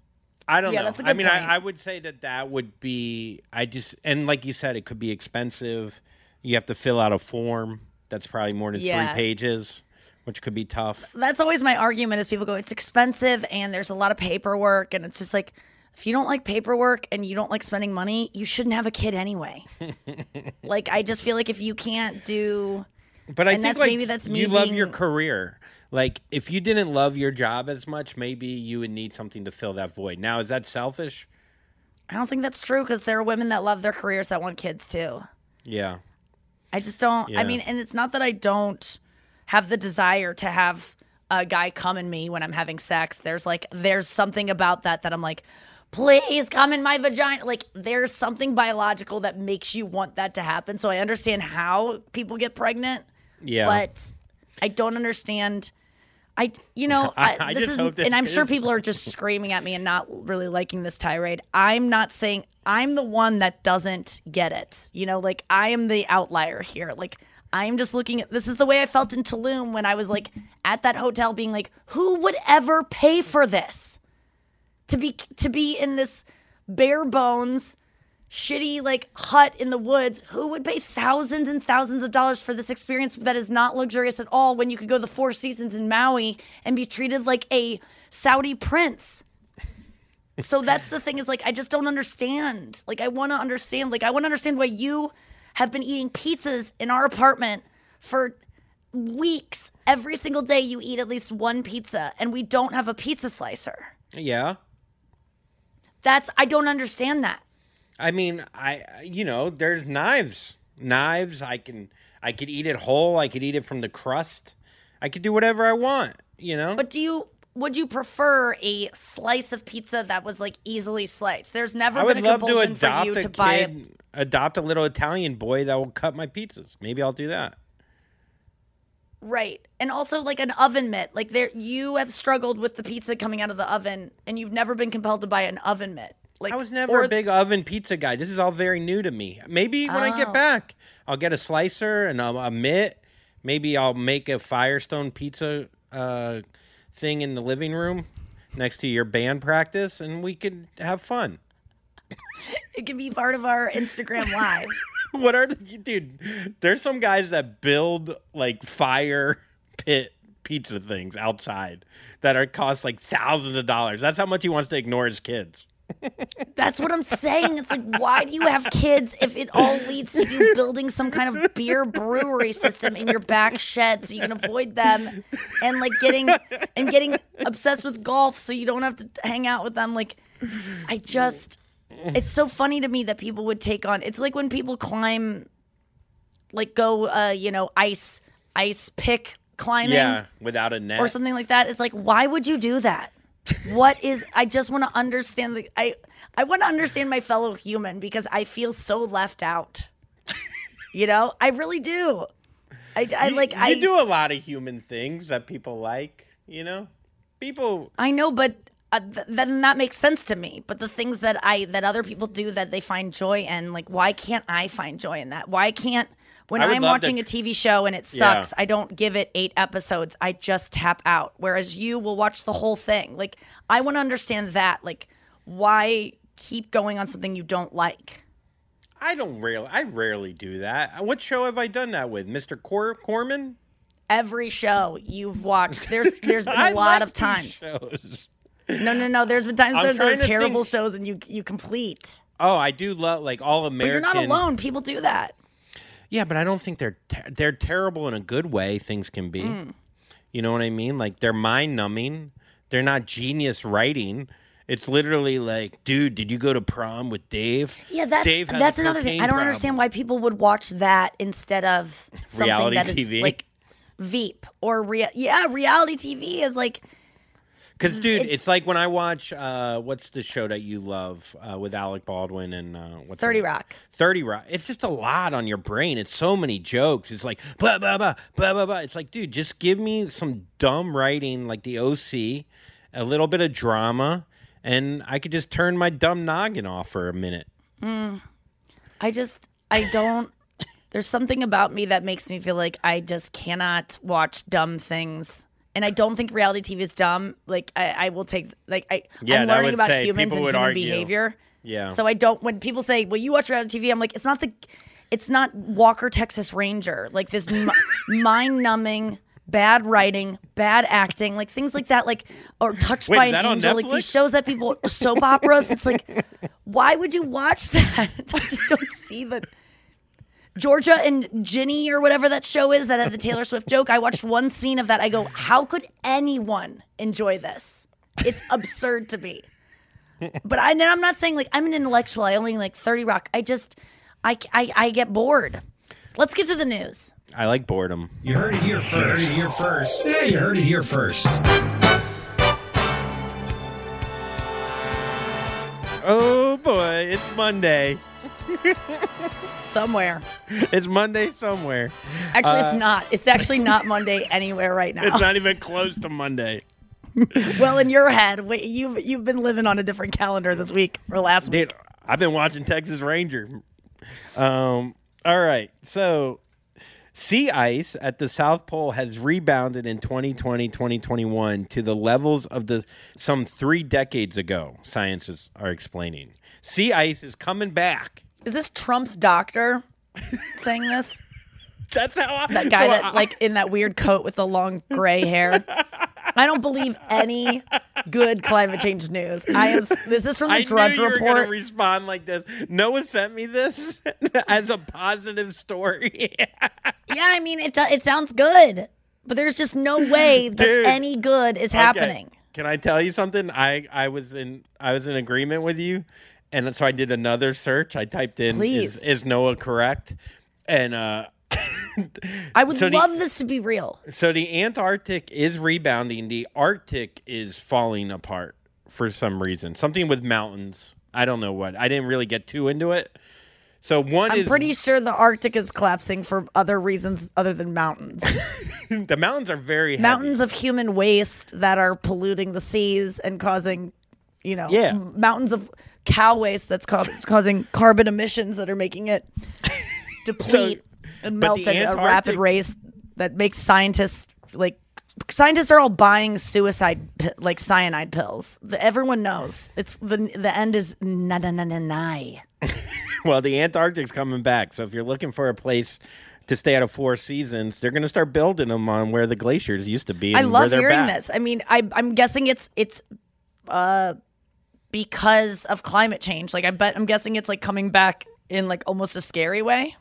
I don't Yeah, know. that's a I good mean, point. I, I would say that that would be. I just and like you said, it could be expensive. You have to fill out a form that's probably more than Yeah. three pages, which could be tough. that's always my argument is people go it's expensive and there's a lot of paperwork and it's just like if you don't like paperwork and you don't like spending money you shouldn't have a kid anyway [LAUGHS] like i just feel like if you can't do But I And think that's- like maybe that's me you love your career. Like if you didn't love your job as much, maybe you would need something to fill that void. Now, is that selfish? i don't think that's true because there are women that love their careers that want kids too Yeah. i just don't Yeah. i mean and it's not that i don't have the desire to have a guy come in me when i'm having sex there's like there's something about that that i'm like please come in my vagina like there's something biological that makes you want that to happen so i understand how people get pregnant Yeah. but I don't understand. I, you know, [LAUGHS] I- I, this just is, this and I'm sure people are just screaming at me and not really liking this tirade. I'm not saying I'm the one that doesn't get it. You know, like I am the outlier here. Like I'm just looking at this is the way I felt in Tulum when I was like at that hotel, being like, who would ever pay for this? To be to be in this bare bones shitty like hut in the woods who would pay thousands and thousands of dollars for this experience that is not luxurious at all when you could go the four seasons in maui and be treated like a saudi prince? So that's the thing is like i just don't understand. Like i want to understand like i want to understand why you have been eating pizzas in our apartment for weeks. Every single day you eat at least one pizza and we don't have a pizza slicer. Yeah. That's i don't understand that I mean, I you know, there's knives. Knives. I can I could eat it whole. I could eat it from the crust. I could do whatever I want. You know. But do you would you prefer a slice of pizza that was like easily sliced? There's never I been would a love to compulsion for adopt you a to buy a kid, adopt a little Italian boy that will cut my pizzas. Maybe I'll do that. Right. And also like an oven mitt. Like there you have struggled with the pizza coming out of the oven and you've never been compelled to buy an oven mitt. Like I was never or- a big oven pizza guy. This is all very new to me. Maybe when I Oh. get back, I'll get a slicer and a, a mitt. Maybe I'll make a Firestone pizza uh, thing in the living room next to your band practice, and we could have fun. [LAUGHS] it can be part of our Instagram live. [LAUGHS] what are the dude? There's some guys that build like fire pit pizza things outside that are cost like thousands of dollars. That's how much he wants to ignore his kids. That's what I'm saying. It's like, why do you have kids if it all leads to you building some kind of beer brewery system in your back shed so you can avoid them and like getting and getting obsessed with golf so you don't have to hang out with them? Like, I just, it's so funny to me that people would take on. It's like when people climb, like go, uh, you know, ice ice pick climbing Yeah, without a net or something like that. It's like, why would you do that? What is? I just want to understand the. I I want to understand my fellow human because I feel so left out. You know, I really do. I, I You- like you I do a lot of human things that people like. You know, people. I know, but uh, th- then that makes sense to me. But the things that I that other people do that they find joy in, like why can't I find joy in that? Why can't when I'm love to- watching a TV show and it Yeah. sucks, I don't give it eight episodes. I just tap out. Whereas you will watch the whole thing. Like I want to understand that. Like why keep going on something you don't like? I don't rarely. I rarely do that. What show have I done that with, Mister Cor- Corman? Every show you've watched, there's there's [LAUGHS] been a lot like of times. Shows. No, no, no. There's been times I'm there are terrible think- shows and you you complete. Oh, I do love like all But American. you're not alone. People do that. Yeah, but I don't think they're ter- they're terrible in a good way. Things can be. Mm. You know what I mean? Like they're mind numbing. They're not genius writing. It's literally like, dude, did you go to prom with Dave? Yeah, that's Dave that's another thing. I don't problem. understand why people would watch that instead of something Reality that is TV? like Veep or real. yeah, reality TV is like Because, dude, It's- it's, like when I watch uh, what's the show that you love uh, with Alec Baldwin and uh, what's 30? Rock. 30 Rock. It's just a lot on your brain. It's so many jokes. It's like, blah, blah, blah, blah, blah, blah. It's like, dude, just give me some dumb writing like the OC, a little bit of drama, and I could just turn my dumb noggin off for a minute. I just I don't there's something about me that makes me feel like I just cannot watch dumb things. And I don't think reality TV is dumb. Like I, I will take like I Yeah, I'm learning about humans and human argue. behavior. Yeah. So I don't when people say, "Well, you watch reality TV," I'm like, it's not the it's not Walker Texas Ranger. Like this m- [LAUGHS] mind-numbing bad writing, bad acting, like things like that like or touched Wait, by an angel like these shows that people soap operas. It's like why would you watch that? [LAUGHS] I just don't see that Georgia and Ginny or whatever that show is that had the Taylor Swift joke. I watched one scene of that. I go, how could anyone enjoy this? It's absurd to me. But I, and I'm not saying like I'm an intellectual. I only like 30 Rock. I just, I, I, I get bored. Let's get to the news. I like boredom. You heard it here first. You heard it here first. Yeah, you heard it here first. Oh, boy. It's Monday. Somewhere. It's Monday somewhere. Actually, it's not. It's actually not Monday anywhere right now. It's not even [LAUGHS] close to Monday. well, in your head, you've you've been living on a different calendar this week or last week. I've been watching Texas Ranger. Um, all right. So, sea ice at the South Pole has rebounded in 2020, 2021 to the levels of the some 3 decades ago, scientists are explaining. Sea ice is coming back. Is this Trump's doctor saying this? [LAUGHS] That's how I, That guy so that I- like in that weird coat with the long gray hair. I don't believe any good climate change news. I am. This is from the I Drudge knew you were Report. to respond like this. Noa sent me this [LAUGHS] as a positive story. [LAUGHS] yeah, I mean it. It sounds good, but there's just no way that Dude. any good is Okay. happening. Can I tell you something? I I was in I was in agreement with you, and so I did another search. I typed in Please. is, is Noa correct? And uh, [LAUGHS] I would So the- love this to be real. so the Antarctic is rebounding. The Arctic is falling apart for some reason. Something with mountains. I don't know what. I didn't really get too into it. So one I'm is pretty sure the Arctic is collapsing for other reasons other than mountains. [LAUGHS] the mountains are very heavy. mountains of human waste that are polluting the seas and causing, you know, Yeah. mountains of cow waste that's ca- [LAUGHS] causing carbon emissions that are making it [LAUGHS] deplete and but melt at a rapid Antarctic- race that makes scientists like scientists are all buying suicide like cyanide pills. The, everyone knows it's the the end is na na na na na. [LAUGHS] Well, the Antarctic's coming back. So if you're looking for a place to stay out of four seasons, they're going to start building them on where the glaciers used to be. I and love hearing back. this. I mean, I, I'm guessing it's it's uh because of climate change. Like I bet I'm guessing it's like coming back in like almost a scary way.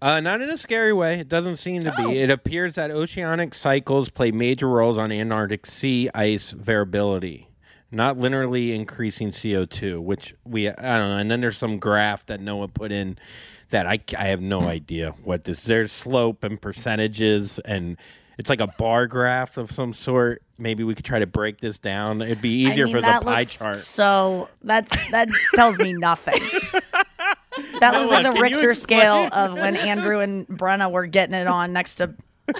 Uh, not in a scary way. It doesn't seem to Oh. be. It appears that oceanic cycles play major roles on Antarctic sea ice variability, not linearly increasing CO2, which we, I don't know. And then there's some graph that Noa put in that I, I have no idea what this, there's slope and percentages, and it's like a bar graph of some sort. Maybe we could try to break this down. It'd be easier I mean, for the pie chart. So that's that [LAUGHS] tells me nothing. That looks like the Richter scale of when Andrew and Brenna were getting it on next to [LAUGHS]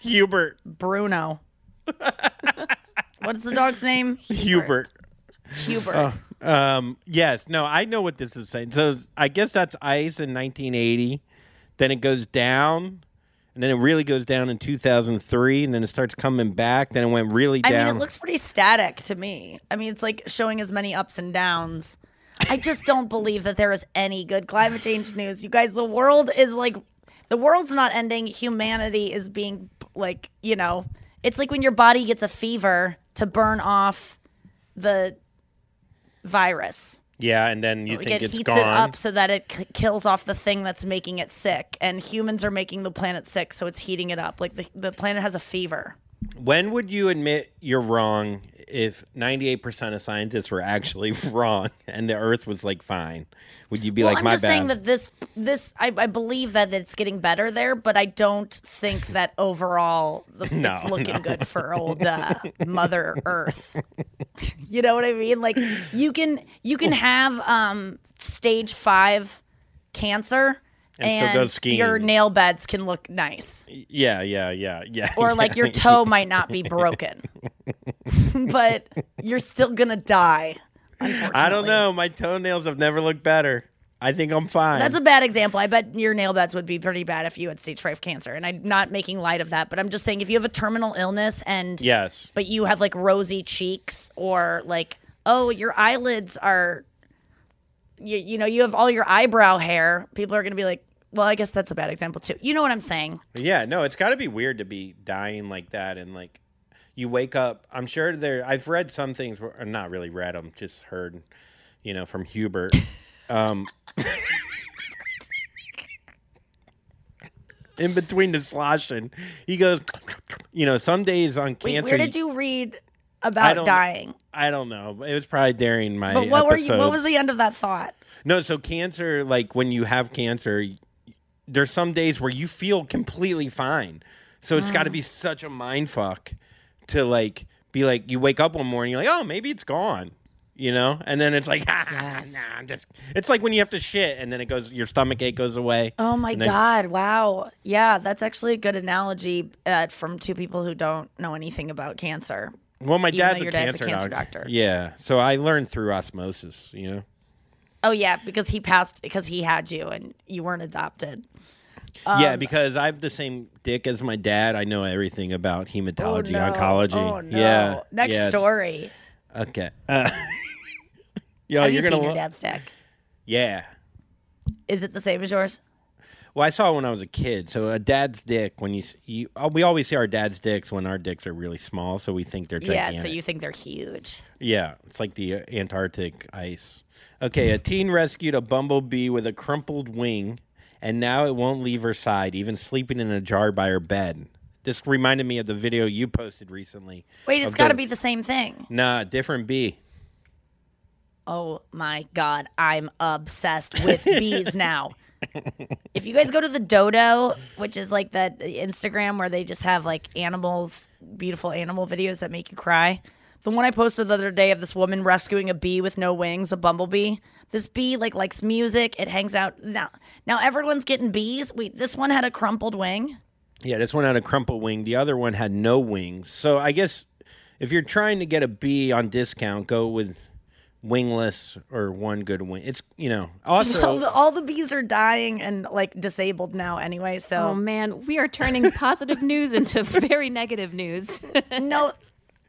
Hubert. Bruno. What's the dog's name? [LAUGHS] Hubert. Hubert. Um, yes, no, I know what this is saying. So I guess that's ice in 1980. Then it goes down, and then it really goes down in 2003, and then it starts coming back. Then it went really down I mean, it looks pretty static to me. I mean, it's like showing as many ups and downs. I just don't believe that there is any good climate change news. You guys, the world is like, the world's not ending. Humanity is being, like, you know, it's like when your body gets a fever to burn off the virus. Yeah, and then you like think it it's heats gone. it up so that it k- kills off the thing that's making it sick and humans are making the planet sick so it's heating it up like the, the planet has a fever When would you admit you're wrong if 98% of scientists were actually [LAUGHS] wrong and the Earth was like fine? Would you be well like, i'm my just bad? saying that this this I, I believe that it's getting better there but i don't think that overall the, [LAUGHS] No, it's looking no. good for old uh, mother earth [LAUGHS] you know what i mean like you can you can have um stage five cancer And still go skiing. your nail beds can look nice yeah, yeah, yeah, yeah. or like your [LAUGHS] toe might not be broken, [LAUGHS] but you're still gonna die. I don't know. My toenails have never looked better. I think I'm fine. That's a bad example. I bet your nail beds would be pretty bad if you had stage five cancer. And I'm not making light of that, but I'm just saying if you have a terminal illness and yes. but you have like rosy cheeks or like oh your eyelids are you, you know you have all your eyebrow hair people are going to be like well i guess that's a bad example too you know what i'm saying Yeah, no, it's got to be weird to be dying like that and like you wake up. I'm sure there. I've read some things, where, or not really read them, just heard, you know, from Hubert. Um, [LAUGHS] in between the sloshing, he goes, you know, some days on Wait, cancer. where did you read about don't- dying I don't know. It was probably during my. but what were you what was the end of that thought No, so cancer, like when you have cancer, there's some days where you feel completely fine. So it's got to be such a mind fuck to like be like you wake up one morning, you're like, oh, maybe it's gone, you know, and then it's like, [LAUGHS] ah, Yes. nah, I'm just. It's like when you have to shit, and then it goes, your stomach ache goes away. Oh my then- God! Wow, yeah, that's actually a good analogy uh, from two people who don't know anything about cancer. Well, my Even though dad's, your a, dad's a cancer cancer doctor. doctor. Yeah, so I learned through osmosis, you know. Oh yeah, because he passed because he had you and you weren't adopted. yeah, Um, because I have the same dick as my dad. I know everything about hematology, oh, no. oncology. Oh no! Yeah. Next yeah, story. Okay. Uh, [LAUGHS] yo, Have you're you gonna seen your dad's dick? Yeah. Is it the same as yours? Well, I saw it when I was a kid. So a dad's dick, when you, you uh, we always see our dad's dicks when our dicks are really small, so we think they're gigantic. Yeah. So you think they're huge? Yeah, it's like the uh, Antarctic ice. Okay, a teen rescued a bumblebee with a crumpled wing, and now it won't leave her side, even sleeping in a jar by her bed. This reminded me of the video you posted recently. Wait, it's got to be the same thing. Nah, different bee. Oh my god, I'm obsessed with bees [LAUGHS] now. [LAUGHS] If you guys go to the Dodo, which is like that Instagram where they just have like animals, beautiful animal videos that make you cry. The one I posted the other day of this woman rescuing a bee with no wings, a bumblebee. This bee like likes music. It hangs out now. Now everyone's getting bees. Wait, this one had a crumpled wing. Yeah, this one had a crumpled wing. The other one had no wings. So I guess if you're trying to get a bee on discount, go with wingless or one good wing. It's you know all, also the, all the bees are dying and like disabled now anyway. So Oh man, we are turning positive news into [LAUGHS] very negative news. [LAUGHS] no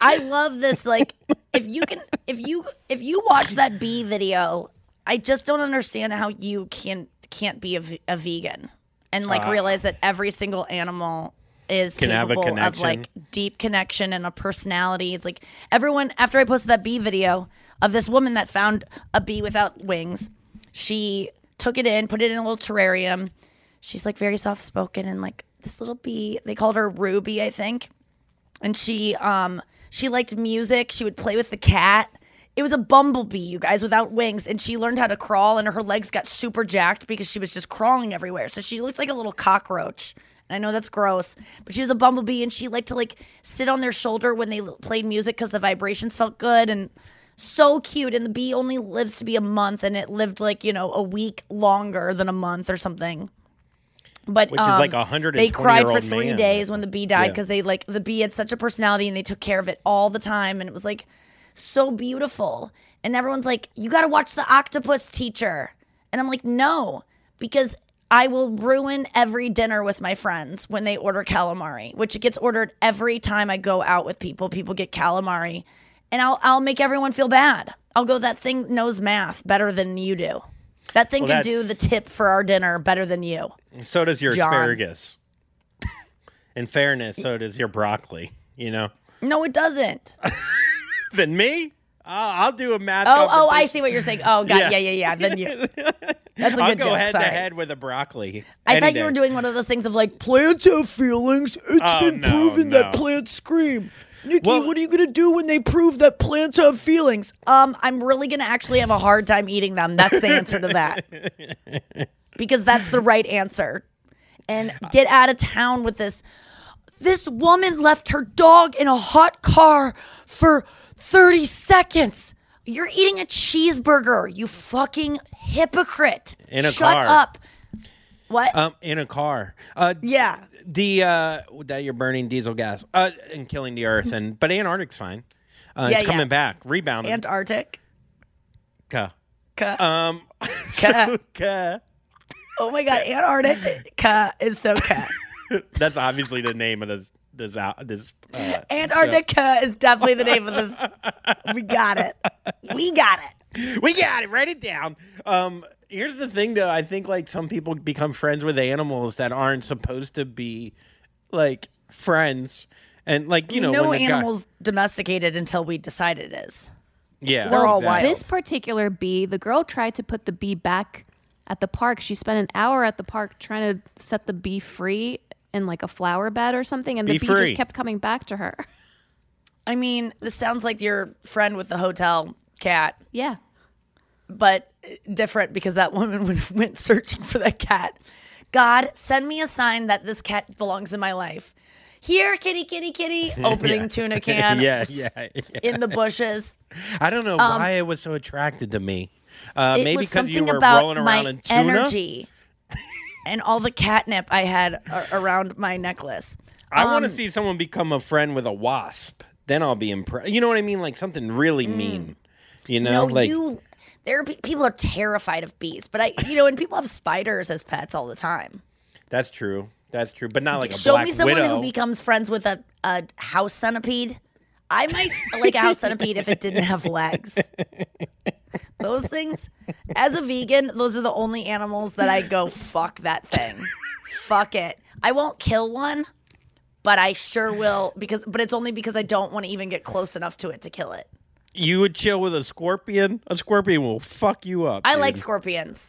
i love this like if you can if you if you watch that bee video i just don't understand how you can can't be a vegan and like realize that every single animal is Uh. Can have a capable of like deep connection and a personality it's like everyone after i posted that bee video of this woman that found a bee without wings. She took it in put it in a little terrarium. She's like very soft spoken and like this little bee they called her ruby i think. And she um she liked music. She would play with the cat. It was a bumblebee you guys without wings. And she learned how to crawl and her legs got super jacked because she was just crawling everywhere. So she looked like a little cockroach. And i know that's gross but she was a bumblebee and she liked to like sit on their shoulder when they played music because the vibrations felt good. And so cute and the bee only lives to be a month and it lived like you know a week longer than a month or something. But Which is um, like a 120 they cried for three man. days when the bee died Yeah. because they like the bee had such a personality and they took care of it all the time and it was like so beautiful. And everyone's like you got to watch the octopus teacher. And i'm like no because i will ruin every dinner with my friends when they order calamari which it gets ordered every time i go out with people. People get calamari and i'll i'll make everyone feel bad i'll go that thing knows math better than you do that thing Well, can do the tip for our dinner better than you so does your John. asparagus. In fairness, so does your broccoli. You know. no it doesn't [LAUGHS] Than me? I'll, I'll do a math. Oh, oh, I see what you're saying. Oh, God, [LAUGHS] Yeah. yeah, yeah, yeah. Then you. [LAUGHS] That's a I'll good go joke. head Sorry. to head with a broccoli. I thought you were doing one of those things of like plants have feelings. It's Oh, been no, proven no. that plants scream. Nikki, Well- what are you gonna do when they prove that plants have feelings? Um, I'm really gonna actually have a hard time eating them. That's the answer to that. [LAUGHS] because that's the right answer. And get out of town with this. This woman left her dog in a hot car for 30 seconds. You're eating a cheeseburger, you fucking hypocrite. In a car Shut car. up. What? Um, in a car. Uh, yeah. The uh, that you're burning diesel gas uh, and killing the earth, and but Antarctic's fine. Uh, Yeah, it's coming yeah. back, rebounding. Antarctic. Ka. Ka. Um, [LAUGHS] Ka. so, ka. oh my god, Antarctic Antarctica is so ka. [LAUGHS] That's obviously the name of this this out this. Uh, Antarctica is definitely the name of this. We got it. We got it. we got it. Write it down. Um, here's the thing, though. I think like some people become friends with animals that aren't supposed to be like friends, and like you know, no when the guy- animals domesticated until we decide it is. yeah, They're all exactly. wild. This particular bee, the girl tried to put the bee back at the park. She spent an hour at the park trying to set the bee free in like a flower bed or something, and the Be bee free. just kept coming back to her. I mean, this sounds like your friend with the hotel cat, Yeah. But different because that [LAUGHS] woman went- went searching for that cat. God, send me a sign that this cat belongs in my life. Here, kitty, kitty, kitty, [LAUGHS] opening tuna [LAUGHS] can yeah, yeah, yeah. in the bushes. I don't know why it was so attracted to me. Uh, Um, maybe because you something were about rolling around my in tuna. energy and all the catnip I had around my necklace. I want to Um, see someone become a friend with a wasp. Then I'll be impressed. You know what I mean? Like something really mean. You know, Mm. no, like you. There are people are terrified of bees, but I, you know, and people have spiders as pets all the time. that's true. That's true, but not like a Show me someone widow. who becomes friends with a, a house centipede. I might [LAUGHS] like a house centipede if it didn't have legs. Those things, as a vegan, those are the only animals that I go, fuck that thing. fuck it. I won't kill one, but I sure will because but it's only because I don't want to even get close enough to it to kill it. You would chill with a scorpion. A scorpion will fuck you up. I dude. like scorpions.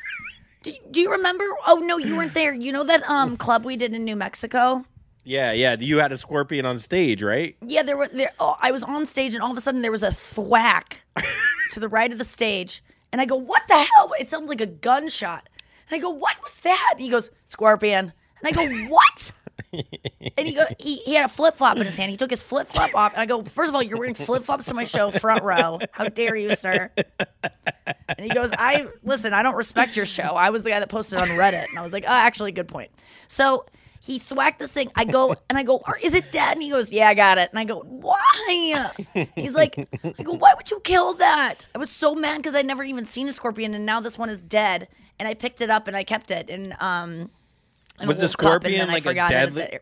[LAUGHS] do, do you remember? Oh no, you weren't there. You know that um club we did in New Mexico? Yeah, yeah. You had a scorpion on stage, right? Yeah, there were there. Oh, I was on stage, and all of a sudden there was a thwack [LAUGHS] to the right of the stage, and I go, "What the hell?" It sounded like a gunshot, and I go, "What was that?" And he goes, "Scorpion," and I go, [LAUGHS] "What?" [LAUGHS] and he go, he, he had a flip flop in his hand. He took his flip flop off, and I go, first of all, you're wearing flip flops to my show, front row. How dare you, sir?" And he goes, "I listen. I don't respect your show. I was the guy that posted on Reddit." And I was like, "Oh, actually, good point." So he thwacked this thing. I go and I go, "Is it dead?" And he goes, "Yeah, I got it." And I go, "Why?" He's like, "I go, why would you kill that?" I was so mad because I'd never even seen a scorpion, and now this one is dead. And I picked it up and I kept it. And um, Was the scorpion like a it deadly?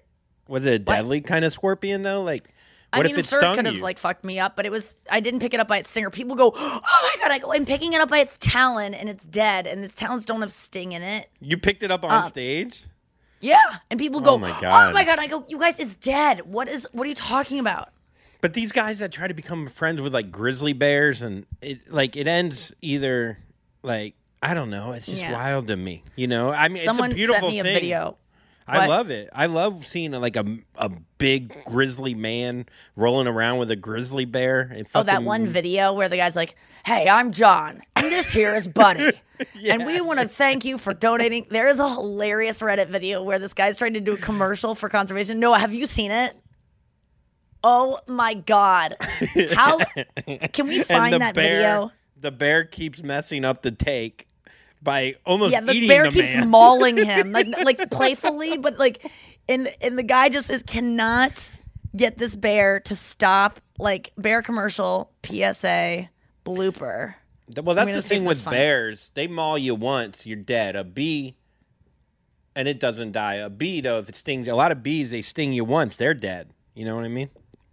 Was it a deadly kind of scorpion though? Like, I what mean, if it stung could have like fucked me up, but it was I didn't pick it up by its stinger. People go, [GASPS] "Oh my god!" I go, "I'm picking it up by its talon, and it's dead, and its talons don't have sting in it." you picked it up on Uh, stage. Yeah, and people go, Oh my god! "Oh my god!" I go, "You guys, it's dead. What is? What are you talking about?" But these guys that try to become friends with like grizzly bears and it like it ends either like I don't know. It's just Yeah. wild to me. You know, I mean, Someone it's a beautiful sent me a thing. video. I What? love it. I love seeing like a a big grizzly man rolling around with a grizzly bear. It Oh, that one video where the guy's like, "Hey, I'm John, and this here is Bunny, [LAUGHS] and we want to thank you for donating." There is a hilarious Reddit video where this guy's trying to do a commercial for conservation. Noa, have you seen it? Oh my god! How [LAUGHS] can we find that bear, video? The bear keeps messing up the take by almost Yeah, the eating bear the bear keeps man. mauling him [LAUGHS] like like playfully, but like, and and the guy just is cannot get this bear to stop. Like bear commercial PSA blooper. Well, that's the thing with bears. They maul you once, you're dead. A bee, and it doesn't die. A bee, though, if it stings, a lot of bees, they sting you once, they're dead. You know what I mean?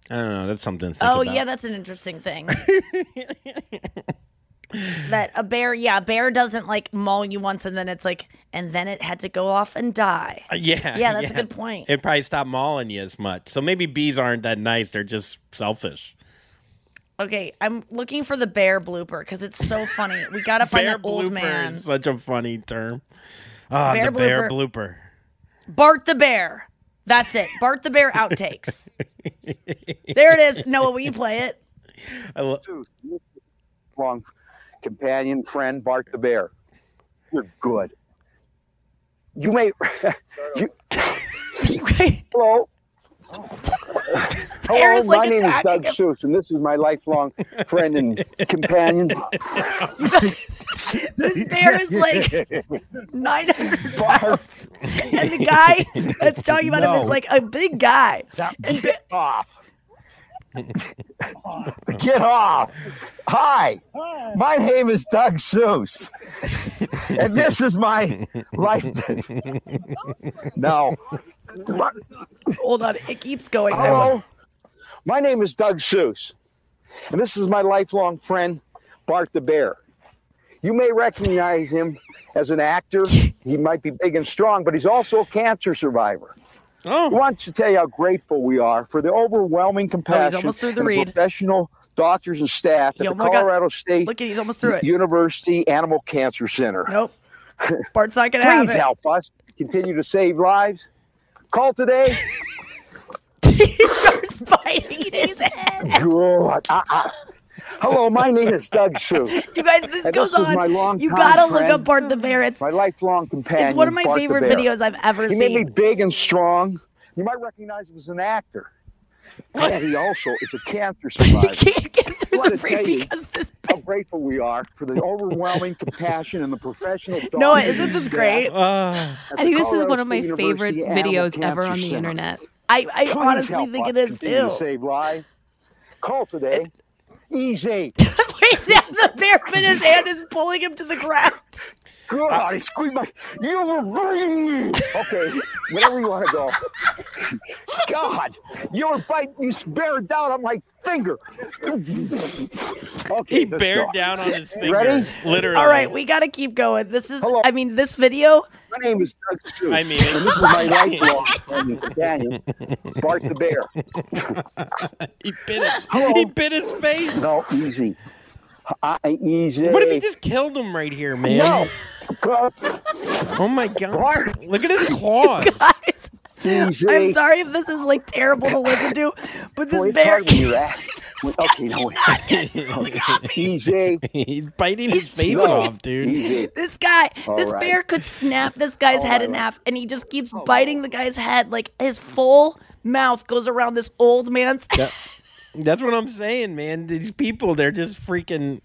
I don't know. That's something to think Oh about. yeah, that's an interesting thing. [LAUGHS] that a bear, yeah, a bear doesn't like maul you once and then it's like, and then it had to go off and die. Uh, yeah. [LAUGHS] Yeah, that's a good point. It probably stopped mauling you as much. So maybe bees aren't that nice. They're just selfish. Okay, I'm looking for the bear blooper because it's so funny. We gotta find bear that old blooper man. is such a funny term. Ah, Bear the bear blooper. Bart the bear. That's it. Bart the bear outtakes. there it is. Noa, will you play it? I lo- long companion, friend, Bart the Bear. You're good. You may. [LAUGHS] you, [LAUGHS] hello. [LAUGHS] Bear Hello, like, my name is Doug him. Seus, and this is my lifelong friend and companion. This bear is like 900 pounds. And the guy that's talking about him is like a big guy. And Get off. [LAUGHS] Get off. Hi, my name is Doug Seus, [LAUGHS] and this is my life. [LAUGHS] no. hold on, it keeps going. Hello. My name is Doug Seus, and this is my lifelong friend, Bart the Bear. You may recognize him as an actor. He might be big and strong, but he's also a cancer survivor. Oh. I want to tell you how grateful we are for the overwhelming compassion almost through the of professional doctors and staff He at the almost got- Colorado State Look at he's almost through it. University Animal Cancer Center. Nope. [LAUGHS] Bart's not gonna have Please it. help us continue to save lives. Call today. [LAUGHS] he starts biting his [LAUGHS] head. Good. Hello, my name is Doug Seus. [LAUGHS] You guys, this And goes this on. my you gotta look friend, up Bart the Bear. It's my lifelong companion. it's one of my Bart favorite videos I've ever seen. He made me big and strong. You might recognize him as an actor. And he also is a [LAUGHS] cancer survivor. Can't get through I the wanna tell read you because this. how grateful we are for the overwhelming compassion and the professional. [LAUGHS] No, doctors isn't this great? Uh, I think this is one of my State favorite Animal videos ever on the Center. internet. I, I honestly think it is too. To save lives. Call today. Easy. [LAUGHS] Wait, now the bear in his hand is pulling him to the ground. God, he squeezed my. You were biting me. Okay, wherever you want to go. God, you were biting. You bear down on my finger. Okay, he bared go. down on his finger. Ready? Literally. All right, we gotta keep going. This is, Hello. I mean, this video. My name is Doug Seus. I mean- and this is my lifelong friend and companion, Bart the Bear. [LAUGHS] He bit his. Hello. He bit his face. No, easy. I, easy. What if he just killed him right here, man? No. Oh my god! Bart. Look at his [LAUGHS] claws. Guys, Easy. I'm sorry if this is like terrible to listen to, but this Boy, bear. hard when you're at. [LAUGHS] Okay, no, wait. Easy. [LAUGHS] Oh, He's biting his face No. off, dude. Easy. This guy, All this right. bear could snap this guy's All head right. in half, and he just keeps biting the guy's head. Like his full mouth goes around this old man's head. That's what I'm saying, man. These people, they're just freaking.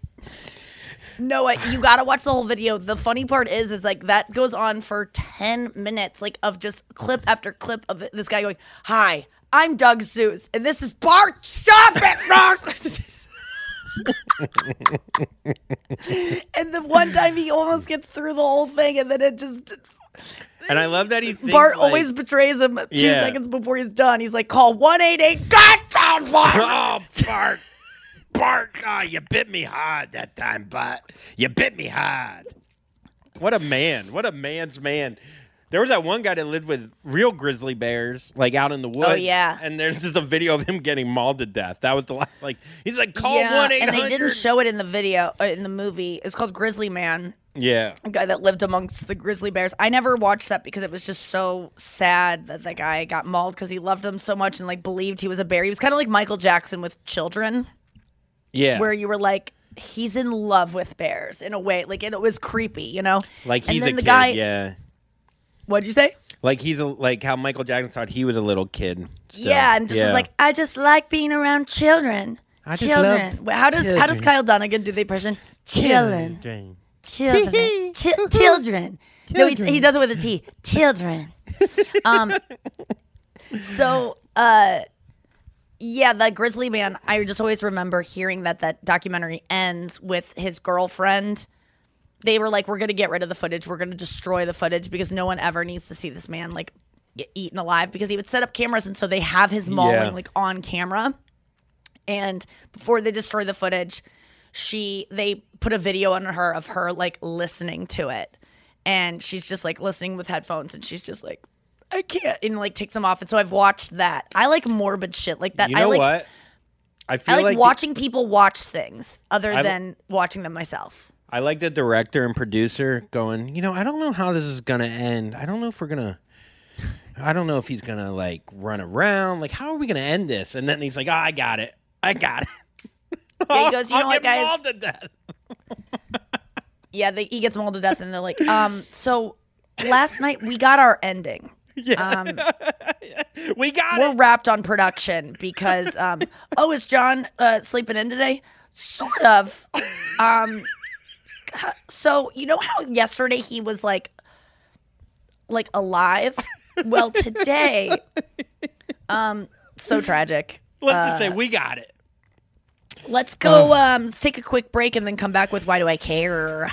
No, you gotta watch the whole video. The funny part is, is like that goes on for ten minutes, like of just clip after clip of this guy going, "Hi, I'm Doug Seus, and this is Bart. Stop it, Bart!" and the one time he almost gets through the whole thing, and then it just And I love that he thinks Bart like, always betrays him two Yeah. seconds before he's done. He's like, "Call one eight eight. God, God, Bart." Oh, Bart, Bart! Oh, you bit me hard that time, Bart. You bit me hard. What a man! What a man's man. There was that one guy that lived with real grizzly bears, like out in the woods. Oh, yeah. And there's just a video of him getting mauled to death. That was the last. Like he's like, call yeah, one eight and they didn't show it in the video, uh, in the movie. It's called Grizzly Man. Yeah. a guy that lived amongst the grizzly bears. I never watched that because it was just so sad that the guy got mauled because he loved them so much and like believed he was a bear. He was kind of like Michael Jackson with children, Yeah. where you were like, he's in love with bears in a way, like and it was creepy, you know. like he's a kid. guy- yeah. What'd you say? Like he's a like how Michael Jackson thought he was a little kid. still. Yeah, and just was like, I just like being around children. I just children. how does how does. Kyle Dunnigan do the impression? Children. Children. Children, Chi- children. No, he, he does it with a T. Children. Um. [LAUGHS] So, uh, yeah, that Grizzly Man. I just always remember hearing that that documentary ends with his girlfriend. They were like, "We're gonna get rid of the footage. We're gonna destroy the footage because no one ever needs to see this man like get eaten alive." Because he would set up cameras, and so they have his mauling Yeah. like on camera. And before they destroy the footage, she they put a video on her of her like listening to it. And she's just like listening with headphones and she's just like, I can't and like takes them off. And so I've watched that. I like morbid shit like that. You I know like what? I feel I like, like watching people watch things other I- than watching them myself. I like the director and producer going, you know, I don't know how this is going to end. I don't know if we're going to I don't know if he's going to like run around. Like how are we going to end this? And then he's like, oh, "I got it. I got it." Yeah, he goes, you know what, guys? mauled to death. [LAUGHS] Yeah, they, he gets mauled to death, and they're like, um, so last night we got our ending. [LAUGHS] Yeah. Um, [LAUGHS] we got we're it. wrapped on production because, um, oh, is John uh, sleeping in today? Sort of. Um, so you know how yesterday he was like, like alive. Well, today, um, so tragic. Let's just Uh, say we got it. Let's go. Um, let's take a quick break and then come back with why do I care?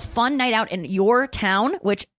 fun night out in your town, which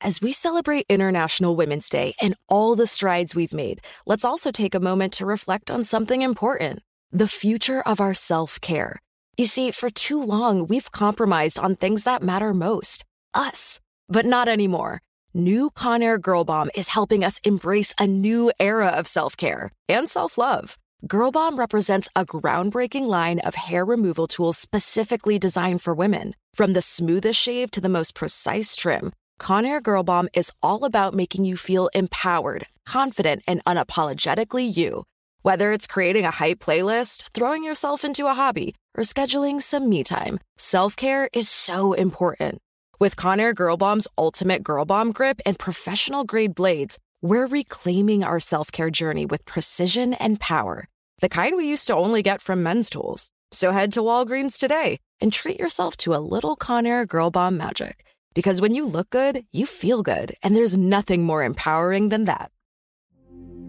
As we celebrate International Women's Day and all the strides we've made, let's also take a moment to reflect on something important the future of our self care. You see, for too long, we've compromised on things that matter most us. But not anymore. New Conair Girl Bomb is helping us embrace a new era of self care and self love. Girl Bomb represents a groundbreaking line of hair removal tools specifically designed for women. From the smoothest shave to the most precise trim, Conair Girl Bomb is all about making you feel empowered, confident, and unapologetically you. Whether it's creating a hype playlist, throwing yourself into a hobby, or scheduling some me time, self care is so important. With Conair Girl Bomb's ultimate Girl Bomb grip and professional grade blades, we're reclaiming our self care journey with precision and power. The kind we used to only get from men's tools. So head to Walgreens today and treat yourself to a little Conair Girl Bomb magic. Because when you look good, you feel good, and there's nothing more empowering than that.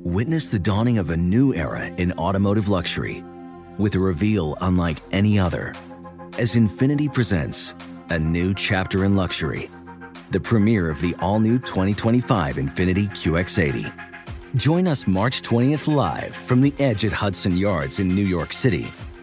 Witness the dawning of a new era in automotive luxury with a reveal unlike any other as INFINITI presents a new chapter in luxury, the premiere of the all new 2025 INFINITI QX80. Join us March 20th live from the edge at Hudson Yards in New York City,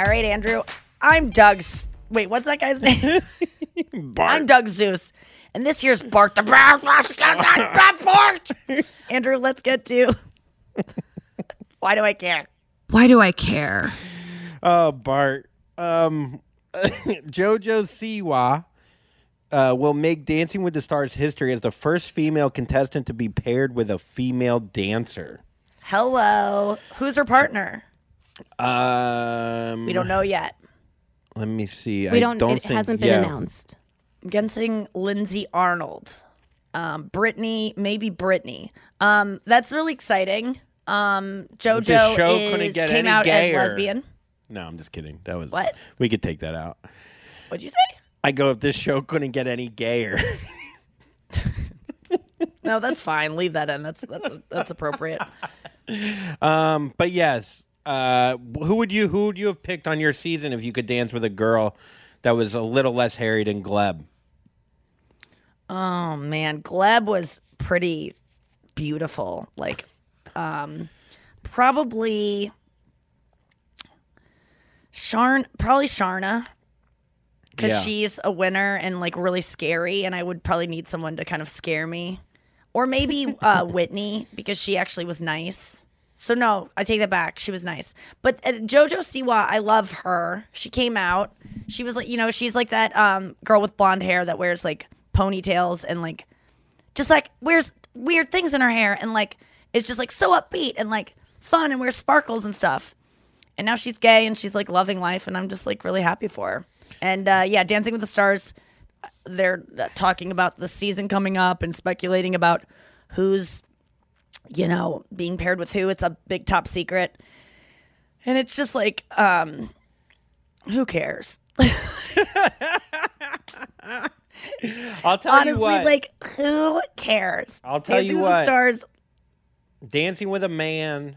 All right, Andrew. I'm Doug's Wait, what's that guy's name? [LAUGHS] I'm Doug Seus. And this year's Bart the Bear. Bart. [LAUGHS] Andrew, let's get to. [LAUGHS] Why do I care? Why do I care? Oh, Bart. Um, JoJo Siwa uh, will make Dancing with the Stars history as the first female contestant to be paired with a female dancer. Hello. Who's her partner? Um, We don't know yet. Let me see. We I don't. don't it think, hasn't been yeah. Announced. I'm guessing Lindsay Arnold. Um, Brittany, maybe Brittany. Um, that's really exciting. Um, JoJo show is, couldn't get came any out gayer. as lesbian. No, I'm just kidding. That was What? We could take that out. What'd you say? I go if this show couldn't get any gayer. [LAUGHS] No, that's fine. Leave that in. That's that's that's appropriate. [LAUGHS] um, but yes, uh, who would you who would you have picked on your season if you could dance with a girl that was a little less hairy than Gleb? Oh man, Gleb was pretty beautiful. Like, um, probably Sharn, probably Sharna, because Yeah. she's a winner and like really scary, and I would probably need someone to kind of scare me, or maybe uh, [LAUGHS] Whitney because she actually was nice. So no, I take that back. She was nice, but uh, JoJo Siwa, I love her. She came out. She was like, you know, she's like that um, girl with blonde hair that wears like ponytails and like just like wears weird things in her hair and like is just like so upbeat and like fun and wears sparkles and stuff. And now she's gay and she's like loving life and I'm just like really happy for her. And uh, yeah, Dancing with the Stars, uh, they're uh, talking about the season coming up and speculating about who's you know being paired with who. It's a big top secret. And it's just like um who cares? [LAUGHS] I'll tell Honestly, you what. like who cares? I'll tell Dancing you what. The stars. Dancing with a man,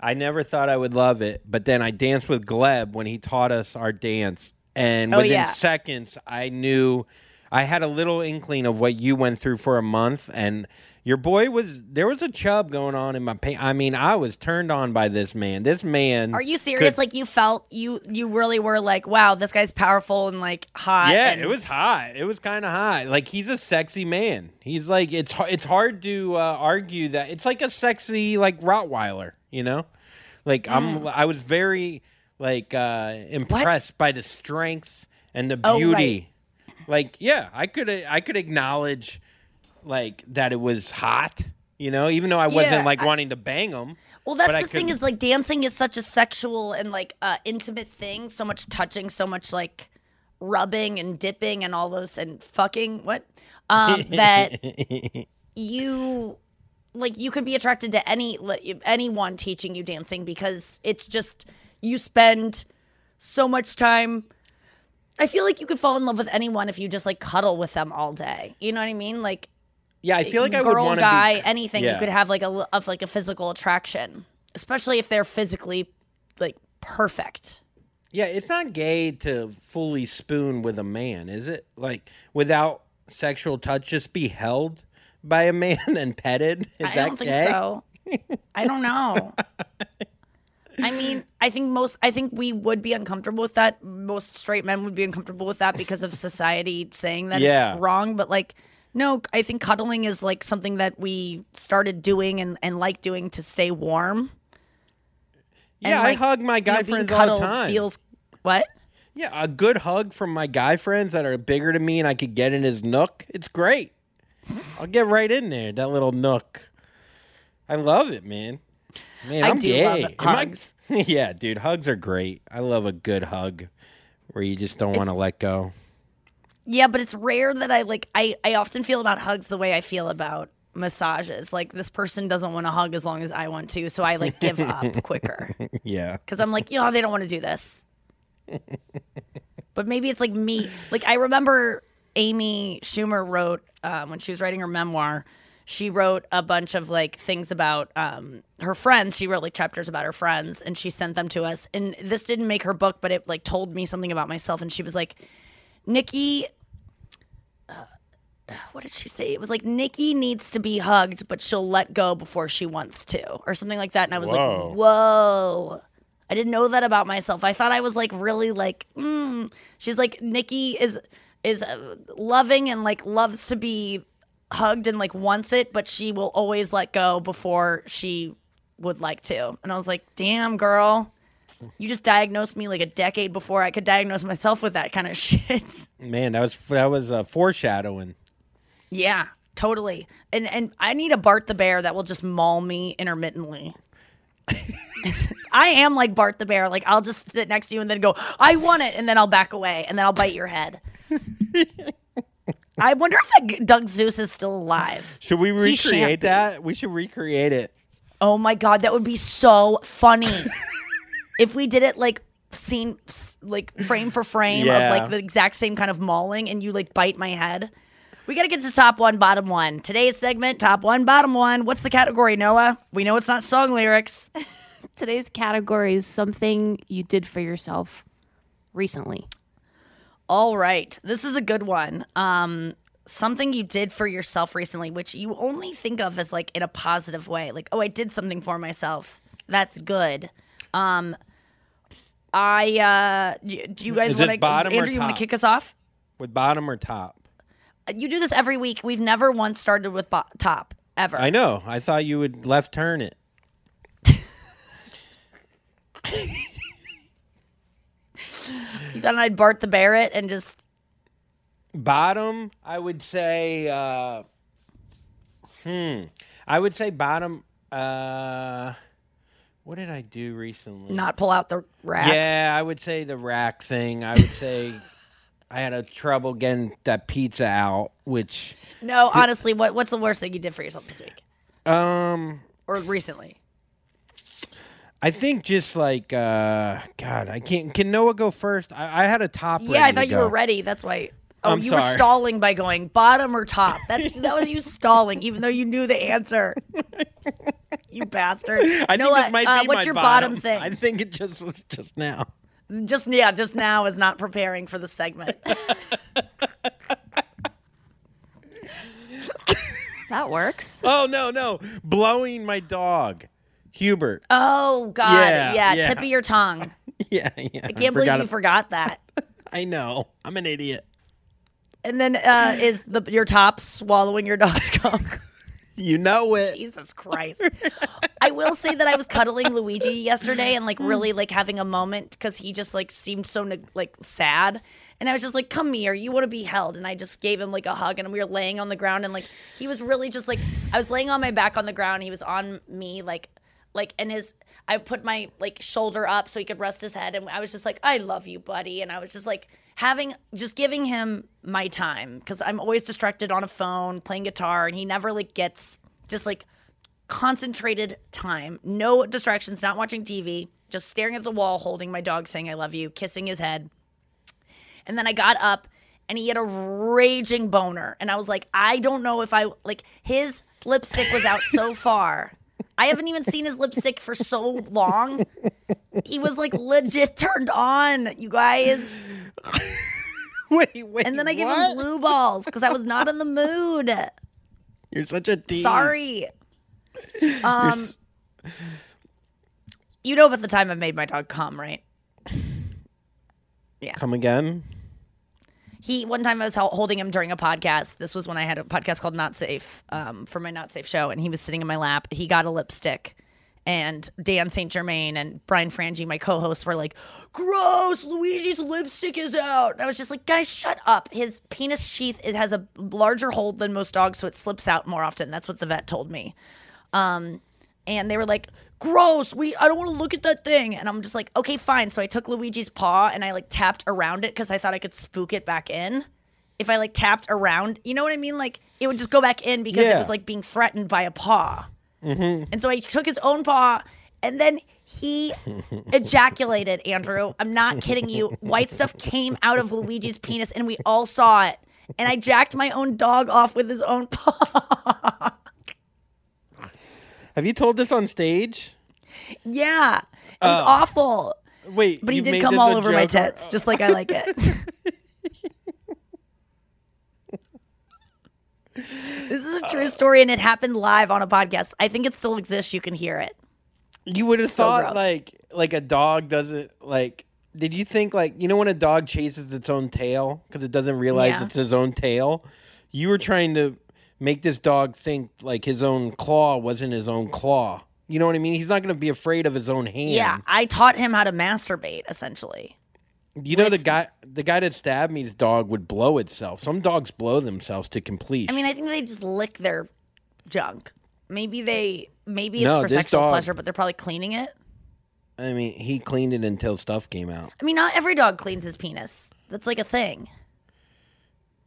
I never thought I would love it, but then I danced with Gleb when he taught us our dance, and Oh, within yeah. seconds, I knew I had a little inkling of what you went through for a month, and your boy was there was a chub going on in my pants. I mean, I was turned on by this man. This man. Are you serious? could- like you felt you you really were like, wow, this guy's powerful and like hot. yeah, and- it was hot. It was kind of hot. Like he's a sexy man. He's like it's it's hard to uh, argue that it's like a sexy like Rottweiler. You know, like I'm Mm. I was very like uh, impressed by the strength and the Oh, beauty. Like yeah, I could I could acknowledge like that it was hot. You know, even though I wasn't Yeah, like I- wanting to bang them. Well, that's the thing is like dancing is such a sexual and like uh, intimate thing. So much touching, so much like rubbing and dipping and all those and fucking what um, that [LAUGHS] you like you could be attracted to any anyone teaching you dancing because it's just you spend so much time. I feel like you could fall in love with anyone if you just like cuddle with them all day. You know what I mean? Like yeah, I feel like I would girl, want to be girl, guy, be, anything. yeah. You could have like a of like a physical attraction, especially if they're physically like perfect. Yeah, it's not gay to fully spoon with a man, is it? Like without sexual touch, just be held by a man [LAUGHS] and petted. Is I don't think gay? so. [LAUGHS] I don't know. I mean, I think most. I think we would be uncomfortable with that. Most straight men would be uncomfortable with that because of society saying that Yeah. it's wrong. But like, no, I think cuddling is like something that we started doing and, and like doing to stay warm. And, Yeah, like, I hug my you know, guy friends all the time. Feels what? Yeah, a good hug from my guy friends that are bigger than me and I could get in his nook. It's great. I'll get right in there, that little nook. I love it, man. Man, I I'm do gay. love Am I- hugs. [LAUGHS] yeah, dude, hugs are great. I love a good hug where you just don't want to let go. Yeah, but it's rare that I like I I often feel about hugs the way I feel about massages. Like this person doesn't want to hug as long as I want to, so I like give up [LAUGHS] quicker yeah. cuz I'm like, "Yo, they don't want to do this." but maybe it's like me. Like I remember Amy Schumer wrote um, when she was writing her memoir, she wrote a bunch of like things about um, her friends. She wrote like chapters about her friends and she sent them to us. And this didn't make her book, but it like told me something about myself and she was like, "Nikki [SIGHS] what did she say? It was like Nikki needs to be hugged, but she'll let go before she wants to, or something like that. And I was Whoa. like, whoa, I didn't know that about myself. I thought I was like really like, mm. she's like Nikki is is uh, loving and like loves to be hugged and like wants it, but she will always let go before she would like to. And I was like, damn, girl, you just diagnosed me like a decade before I could diagnose myself with that kind of [LAUGHS] shit. Man, that was that was uh, foreshadowing. Yeah, totally. And and I need a Bart the bear that will just maul me intermittently. [LAUGHS] I am like Bart the bear. Like I'll just sit next to you and then go, I want it, and then I'll back away, and then I'll bite your head. I wonder if that Doug Seus is still alive. Should we recreate that? We should recreate it. Oh my god, that would be so funny [LAUGHS] if we did it like scene, like frame for frame Yeah. of like the exact same kind of mauling, and you like bite my head. We got to get to top one, bottom one. Today's segment, top one, bottom one. What's the category, Noa? We know it's not song lyrics. [LAUGHS] Today's category is something you did for yourself recently. All right, this is a good one. Um, something you did for yourself recently, which you only think of as like in a positive way, like oh, I did something for myself. That's good. Um, I uh, do do you guys want to? bottom or Andrew, you want to kick us off? With bottom or top? You do this every week. We've never once started with bo- top ever. I know. I thought you would left turn it. [LAUGHS] You thought I'd Bart the Barrett and just Bottom, I would say. Uh, hmm. I would say bottom. Uh, what did I do recently? not pull out the rack. Yeah, I would say the rack thing. I would say I had a trouble getting that pizza out, which No, honestly, what what's the worst thing you did for yourself this week um or recently? I think just like uh God, I can't. Can Noa go first? I, I had a top. Yeah, I thought you were ready. That's why. Oh, I'm you were stalling by going bottom or top. That's [LAUGHS] that was you stalling, even though you knew the answer. you bastard. [LAUGHS] I know think this what? might uh, be what's your bottom, thing? I think it just was just now. Just yeah, just now is not preparing for the segment. [LAUGHS] That works. Oh no, no, blowing my dog, Hubert. oh God, Yeah, yeah, yeah. tip of your tongue. [LAUGHS] yeah, yeah. I can't believe you forgot that. [LAUGHS] I know. I'm an idiot. And then uh, is the your top swallowing your dog's skunk? You know it. Jesus Christ. I will say that I was cuddling Luigi yesterday and like really like having a moment because he just like seemed so like sad. And I was just like, come here, you want to be held. And I just gave him like a hug and we were laying on the ground and like he was really just like, I was laying on my back on the ground. He was on me like, like, and his, I put my like shoulder up so he could rest his head. And I was just like, I love you, buddy. And I was just like, having, just giving him my time because I'm always distracted on a phone playing guitar and he never like gets just like concentrated time, no distractions, not watching TV, just staring at the wall, holding my dog, saying I love you, kissing his head. And then I got up and he had a raging boner. And I was like, I don't know if I like his lipstick was out so far. I haven't even seen his lipstick for so long. He was like legit turned on, you guys. [LAUGHS] wait, wait. And then I gave what? him blue balls because I was not in the mood. You're such a tease. Sorry. Um, s- you know about the time I made my dog come, right? Yeah. Come again? He one time I was holding him during a podcast. This was when I had a podcast called Not Safe um, for my Not Safe show, and he was sitting in my lap. He got a lipstick, and Dan St. Germain and Brian Frange, my co-hosts, were like, "Gross! Luigi's lipstick is out." And I was just like, "Guys, shut up." His penis sheath it has a larger hole than most dogs, so it slips out more often. That's what the vet told me. Um, and they were like, "Gross! We I don't want to look at that thing." And I'm just like, "Okay, fine." So I took Luigi's paw and I like tapped around it because I thought I could spook it back in. If I like tapped around, you know what I mean? Like it would just go back in because it was like being threatened by a paw. Mm-hmm. And so I took his own paw, and then he [LAUGHS] ejaculated. Andrew, I'm not kidding you. White stuff came out of Luigi's penis, and we all saw it. And I jacked my own dog off with his own paw. [LAUGHS] Have you told this on stage? yeah, it was Oh. awful. Wait, But he you did made come all over my joke tits, just like I like it. [LAUGHS] this is a true story, and it happened live on a podcast. I think it still exists. You can hear it. You would have So thought gross. like like a dog doesn't like? Did you think like you know when a dog chases its own tail because it doesn't realize Yeah. it's his own tail? You were trying to make this dog think like his own claw wasn't his own claw. You know what I mean? He's not going to be afraid of his own hand. Yeah, I taught him how to masturbate essentially. You know the guy the guy that stabbed me's dog would blow itself. Some dogs blow themselves to complete. I mean, I think they just lick their junk. Maybe they maybe it's No, for this sexual dog- pleasure, but they're probably cleaning it. I mean, he cleaned it until stuff came out. I mean, not every dog cleans his penis. That's like a thing.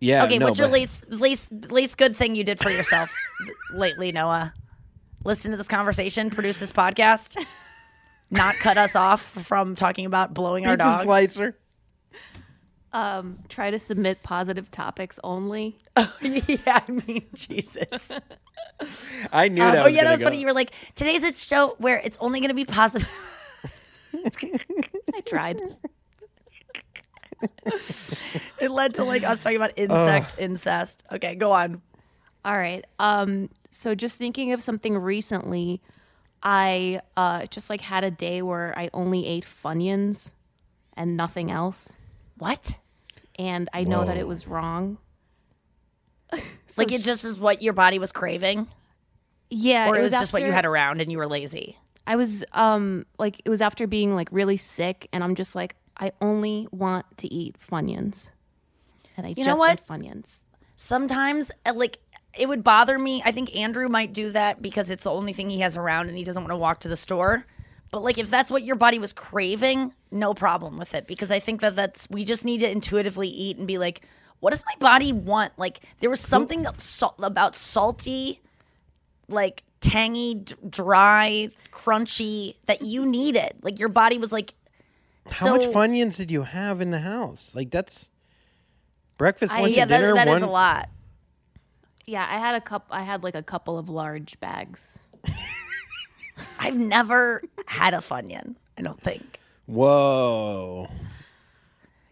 Yeah. okay, no, what's your but- least least least good thing you did for yourself [LAUGHS] lately, Noa? Listen to this conversation, produce this podcast, [LAUGHS] not cut us off from talking about blowing our pizza dogs. slicer? Um, try to submit positive topics only. [LAUGHS] Oh, yeah, I mean, Jesus. I knew Um, that. oh was yeah, that was go. funny. You were like, today's a show where it's only going to be positive. I tried. [LAUGHS] it led to like us talking about insect incest. Okay, go on. All right. Um, so just thinking of something recently, I uh, just like had a day where I only ate Funyuns and nothing else. What? And I know that it was wrong. [LAUGHS] like it just is what your body was craving, Yeah, or it was, was just what you had around and you were lazy. I was um like it was after being like really sick, and I'm just like I only want to eat Funyuns, and I You just know what? Funyuns. Sometimes, uh, like it would bother me. I think Andrew might do that because it's the only thing he has around and he doesn't want to walk to the store. But like if that's what your body was craving, no problem with it because I think that that's we just need to intuitively eat and be like, what does my body want? Like there was something sal- about salty, like tangy, d- dry, crunchy that you needed. Like your body was like, How so, much Funyuns did you have in the house? Like that's breakfast, I- Yeah, and dinner. that, that one. is a lot. Yeah, I had a cup. I had like a couple of large bags. [LAUGHS] I've never had a funyun. I don't think. Whoa.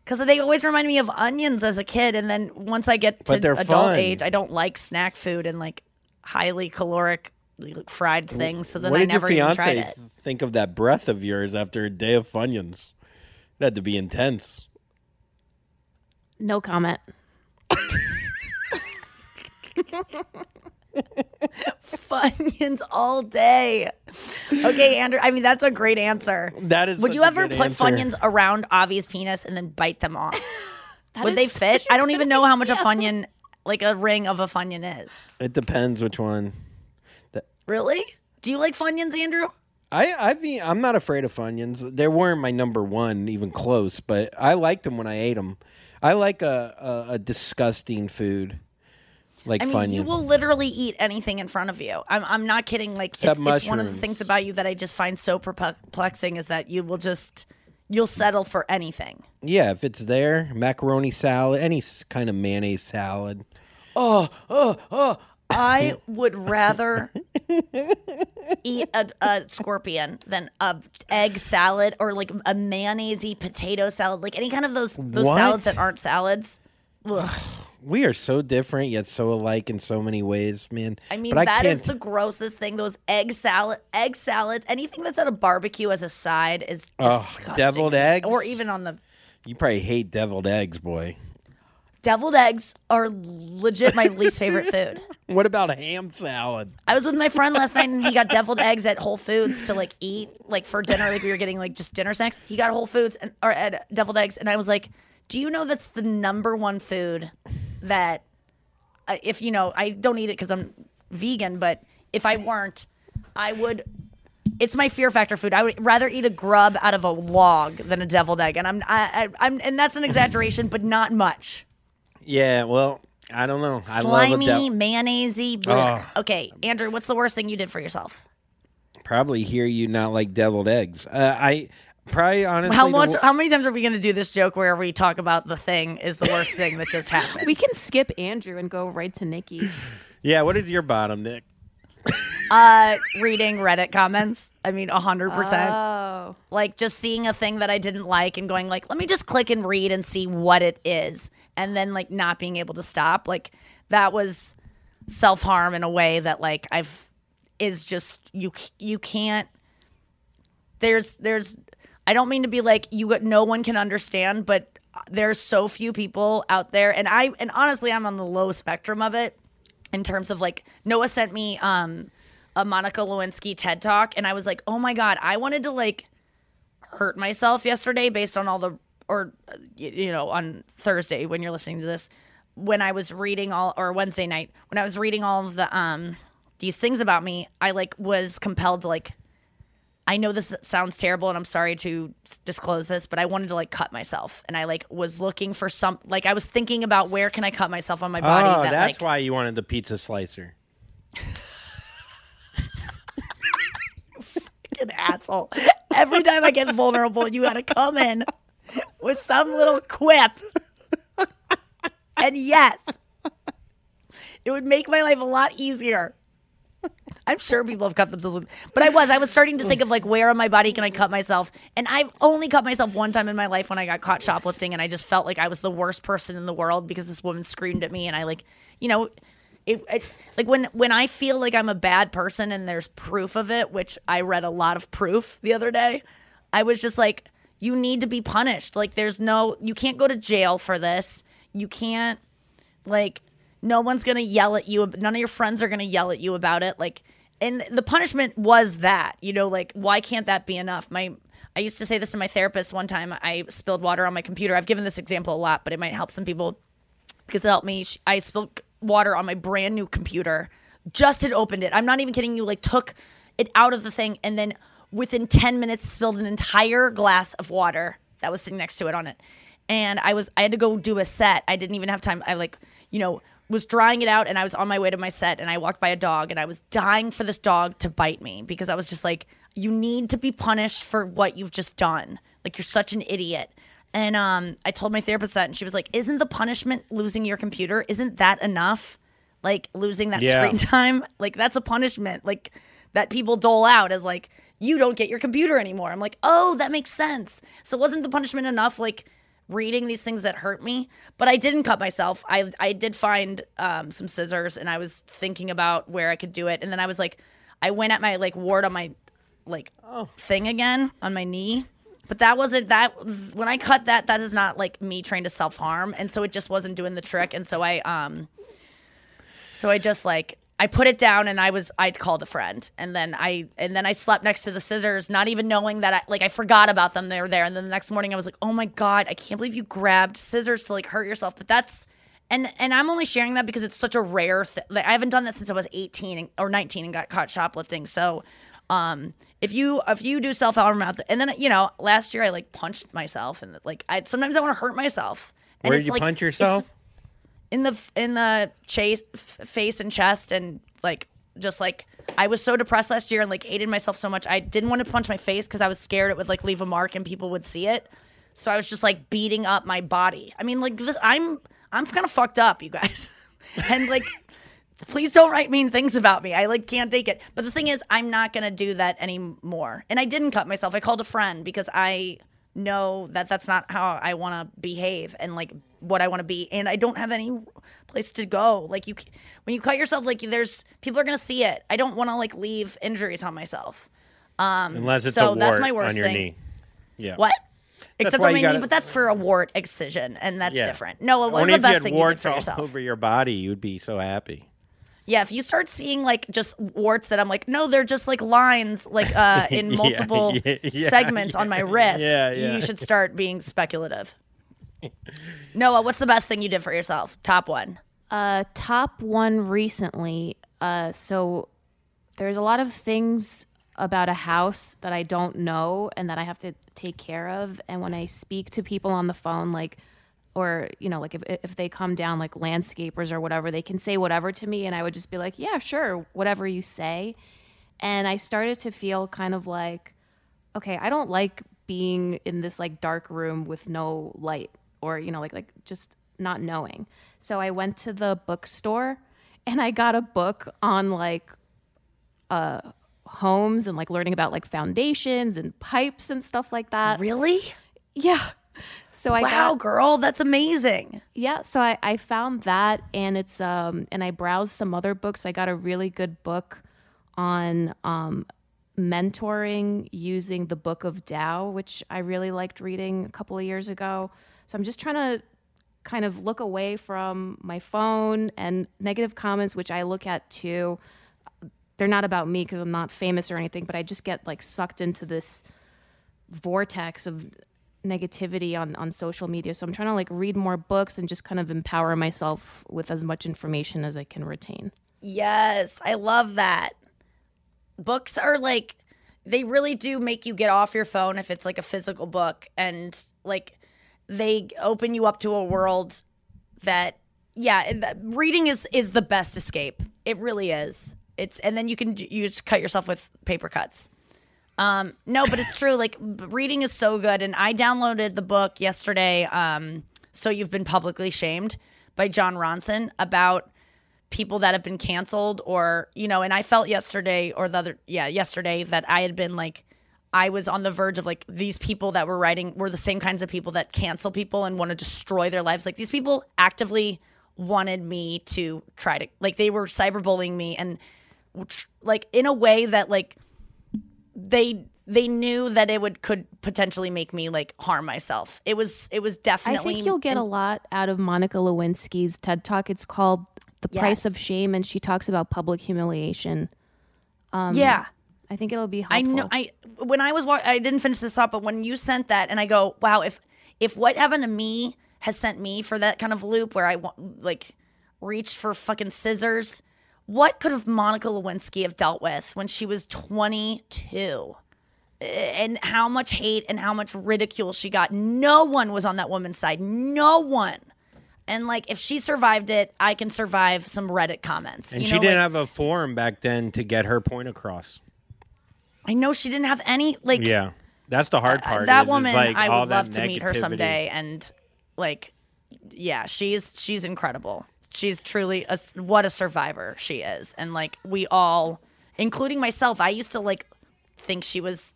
Because they always remind me of onions as a kid, and then once I get to adult fun. age, I don't like snack food and like highly caloric like, fried things. So then what I never even tried it. think of that breath of yours after a day of Funyuns? It had to be intense. No comment. Funyuns all day. Okay, Andrew. I mean, that's a great answer. That is Would you ever put answer. Funyuns around Avi's penis and then bite them off? [LAUGHS] That Would they fit? I don't even know how much a idea. Funyun, like a ring of a Funyun is. It depends which one. Really? Do you like Funyuns, Andrew? I I've eat- I'm not afraid of Funyuns. They weren't my number one, even close. But I liked them when I ate them. I like a a, a disgusting food like I mean, Funyun. you will literally eat anything in front of you. I'm, I'm not kidding. Like, it's, it's one of the things about you that I just find so perplexing is that you will just, you'll settle for anything. yeah, if it's there, macaroni salad, any kind of mayonnaise salad. Oh, oh, oh. I would rather [LAUGHS] eat a, a scorpion than a egg salad or like a mayonnaisey potato salad, like any kind of those those What? salads that aren't salads. Ugh. [SIGHS] We are so different yet so alike in so many ways, man. I mean, but that is the grossest thing. Those egg salad, egg salads, anything that's at a barbecue as a side is Ugh, disgusting. deviled eggs? or even on the you probably hate deviled eggs, boy. Deviled eggs are legit my least favorite food. [LAUGHS] What about a ham salad? I was with my friend last night and he got deviled eggs at Whole Foods to like eat like for dinner. Like we were getting like just dinner snacks. He got Whole Foods and or at deviled eggs, and I was like, "Do you know that's the number one food that uh, if you know I don't eat it because I'm vegan, but if I weren't, I would." It's my fear factor food. I would rather eat a grub out of a log than a deviled egg, and I'm I, I, I'm and that's an exaggeration, but not much. Yeah, well, I don't know. I Slimy, love a dev- mayonnaisey. blech. Okay, Andrew, what's the worst thing you did for yourself? probably hear you not like deviled eggs. Uh, I probably honestly. How the much? wo- How many times are we going to do this joke where we talk about the thing is the worst thing that just [LAUGHS] happened? We can skip Andrew and go right to Nikki. yeah, what is your bottom, Nick? [LAUGHS] uh, reading Reddit comments. I mean, hundred percent. Oh. Like just seeing a thing that I didn't like and going like, let me just click and read and see what it is, and then like not being able to stop. Like that was self harm in a way that like I've is just you you can't there's there's I don't mean to be like you no one can understand, but there's so few people out there and I and honestly I'm on the low spectrum of it in terms of like Noa sent me um a Monica Lewinsky TED talk and I was like, "Oh my god, I wanted to like hurt myself yesterday based on all the or you know on Thursday when you're listening to this when I was reading all or Wednesday night when I was reading all of the um these things about me I like was compelled to like I know this sounds terrible and I'm sorry to s- disclose this but I wanted to like cut myself and I like was looking for some like I was thinking about where can I cut myself on my body oh, that that's like why you wanted the pizza slicer. An asshole. Every time I get vulnerable, you got to come in with some little quip. And yes, it would make my life a lot easier. I'm sure people have cut themselves, but I was. I was starting to think of like, where on my body can I cut myself? And I've only cut myself one time in my life when I got caught shoplifting, and I just felt like I was the worst person in the world because this woman screamed at me, and I like, you know, it, it like when when I feel like I'm a bad person and there's proof of it, which I read a lot of proof the other day. I was just like, you need to be punished. Like, there's no, you can't go to jail for this. You can't like no one's gonna yell at you none of your friends are gonna yell at you about it like and the punishment was that you know like why can't that be enough my i used to say this to my therapist one time i spilled water on my computer i've given this example a lot but it might help some people because it helped me i spilled water on my brand new computer. Just had opened it. I'm not even kidding you like took it out of the thing and then within 10 minutes spilled an entire glass of water that was sitting next to it on it. And i was i had to go do a set. I didn't even have time. I like you know was drying it out and i was on my way to my set and i walked by a dog and i was dying for this dog to bite me because i was just like you need to be punished for what you've just done. Like you're such an idiot and um, I told my therapist that, and she was like, "Isn't the punishment losing your computer? Isn't that enough? Like losing that Yeah. screen time? Like that's a punishment. Like that people dole out as like you don't get your computer anymore." I'm like, "Oh, that makes sense." So wasn't the punishment enough? Like reading these things that hurt me, but I didn't cut myself. I I did find um, some scissors, and I was thinking about where I could do it, and then I was like, I went at my like ward on my like thing again on my knee. But that wasn't that when I cut that that is not like me trying to self-harm. And so it just wasn't doing the trick. And so I um so I just like I put it down and I was I called a friend. And then I and then I slept next to the scissors not even knowing that I like I forgot about them. They were there. And then the next morning I was like oh my god I can't believe you grabbed scissors to like hurt yourself. But that's and and I'm only sharing that because it's such a rare thing like, I haven't done that since I was 18 or 19 and got caught shoplifting. So um if you if you do self harm out there and then you know last year I like punched myself and like I sometimes I want to hurt myself. And Where did you like- punch yourself? in the in the chase f- face and chest and like just like I was so depressed last year and like hated myself so much I didn't want to punch my face because I was scared it would like leave a mark and people would see it. So I was just like beating up my body. I mean like this I'm I'm kind of fucked up you guys. [LAUGHS] And like please don't write mean things about me. I like can't take it. But the thing is I'm not gonna do that anymore. And I didn't cut myself. I called a friend because I know that that's not how I want to behave and like what I want to be. And I don't have any place to go. Like you when you cut yourself like there's people are going to see it. I don't want to like leave injuries on myself. Um Unless it's so a wart that's my worst on your thing. knee. Yeah. what? Except on my knee gotta- but that's for a wart excision and that's Yeah. different. No it was Only the best thing you did warts for all yourself. over your body, you'd be so happy. Yeah, if you start seeing like just warts that I'm like, no, they're just like lines like uh [LAUGHS] in multiple [LAUGHS] yeah, yeah, segments on my wrist. yeah, yeah. You should start being speculative. [LAUGHS] Noa, what's the best thing you did for yourself? Top one. Uh, top one recently. Uh, so there's a lot of things about a house that I don't know and that I have to take care of. And when I speak to people on the phone, like, or you know, like if if they come down like landscapers or whatever, they can say whatever to me, and I would just be like, yeah, sure, whatever you say. And I started to feel kind of like, okay, I don't like being in this like dark room with no light or you know like like just not knowing. So I went to the bookstore and I got a book on like uh homes and like learning about like foundations and pipes and stuff like that. Really? Yeah. So I wow, got, girl, that's amazing. yeah, so I, I found that and it's um and I browsed some other books. I got a really good book on um mentoring using the Book of Tao, which I really liked reading a couple of years ago. So I'm just trying to kind of look away from my phone and negative comments, which I look at too. They're not about me because I'm not famous or anything, but I just get like sucked into this vortex of negativity on, on social media. So I'm trying to like read more books and just kind of empower myself with as much information as I can retain. Yes, I love that. Books are like they really do make you get off your phone if it's like a physical book and like they open you up to a world that yeah, reading is is the best escape. It really is. It's and then you can you just cut yourself with paper cuts. Um, no, but it's true. Like reading is so good, and I downloaded the book yesterday. Um, so you've been publicly shamed by Jon Ronson about people that have been canceled, or you know. And I felt yesterday, or the other, yeah, yesterday that I had been like, I was on the verge of like these people that were writing were the same kinds of people that cancel people and want to destroy their lives. Like these people actively wanted me to try to like they were cyberbullying me and like in a way that like they they knew that it would could potentially make me like harm myself. It was it was definitely I think you'll get a lot out of Monica Lewinsky's TED Talk. It's called The Price of Shame, and she talks about public humiliation. Um, Yeah. I think it'll be helpful. I know I when I was wa- I didn't finish this thought, but when you sent that and I go, wow, if if what happened to me has sent me for that kind of loop where I wa- like reached for fucking scissors, what could have Monica Lewinsky have dealt with when she was 22? And how much hate and how much ridicule she got. No one was on that woman's side. No one. And like, if she survived it, I can survive some Reddit comments. And you she know, didn't like, have a forum back then to get her point across. I know she didn't have any like. yeah, that's the hard Uh, part. that is- is, woman like, I would love to meet her someday and like yeah she's she's incredible she's truly a, what a survivor she is and like we all including myself i used to like think she was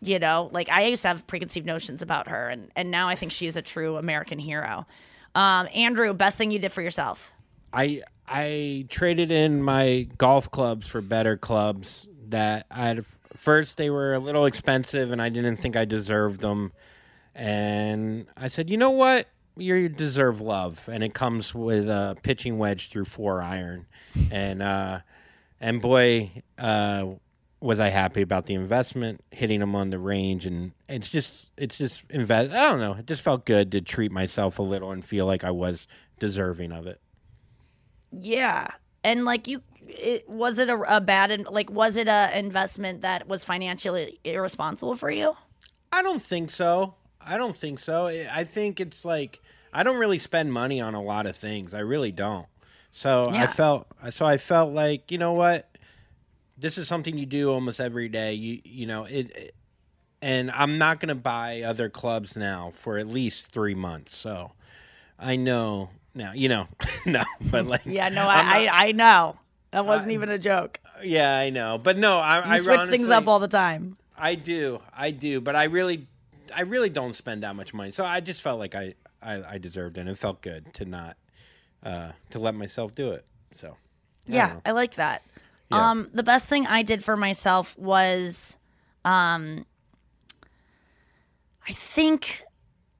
you know like i used to have preconceived notions about her and and now i think she is a true american hero um andrew best thing you did for yourself I I traded in my golf clubs for better clubs that I had first they were a little expensive and I didn't think I deserved them. And I said, "You know what? You deserve love." And it comes with a pitching wedge through 4 iron. And uh and boy, uh was I happy about the investment, hitting them on the range, and it's just, it's just invest. I don't know. It just felt good to treat myself a little and feel like I was deserving of it. Yeah, and like you, it, was it a, a bad like was it a investment that was financially irresponsible for you? I don't think so. I don't think so. I I think it's like I don't really spend money on a lot of things. I really don't. So I felt so I felt like, you know what? This is something you do almost every day. You you know, it, it- and I'm not going to buy other clubs now for at least 3 months. So I know now, you know, [LAUGHS] no, but like Yeah, no, I, not- I I know that wasn't even a joke. yeah, I know. But no, I You I switch things up all the time. I do, I do, but I really, I really don't spend that much money. So I just felt like I, I, I deserved it. and It felt good to not, uh, to let myself do it. So I Yeah. I like that. Yeah. Um, the best thing I did for myself was, um, I think,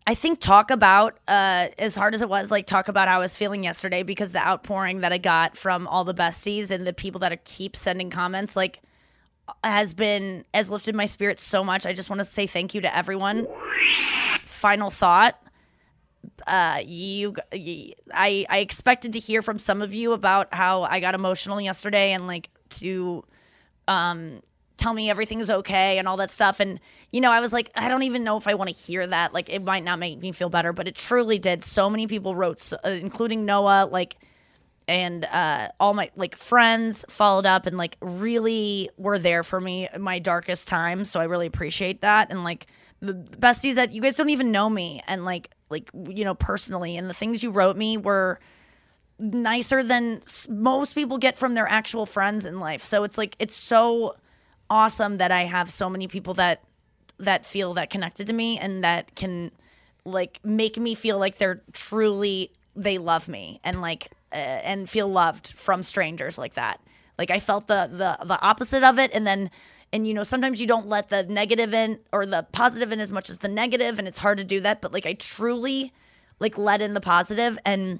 I think talk about uh, as hard as it was, like talk about how I was feeling yesterday because the outpouring that I got from all the besties and the people that are, keep sending comments, like has been has lifted my spirits so much. I just want to say thank you to everyone. Final thought uh you, i i expected to hear from some of you about how I got emotional yesterday and like to um tell me everything's okay and all that stuff and you know I was like I don't even know if I want to hear that like it might not make me feel better but it truly did so many people wrote uh, including Noa like and uh, all my like friends followed up and like really were there for me in my darkest time. So I really appreciate that. And like the besties that you guys don't even know me and like like you know personally, and the things you wrote me were nicer than most people get from their actual friends in life. So it's like it's so awesome that I have so many people that that feel that connected to me and that can like make me feel like they're truly they love me and like uh, and feel loved from strangers like that. Like i felt the the the opposite of it. And then and you know sometimes you don't let the negative in or the positive in as much as the negative and it's hard to do that. But like i truly like let in the positive and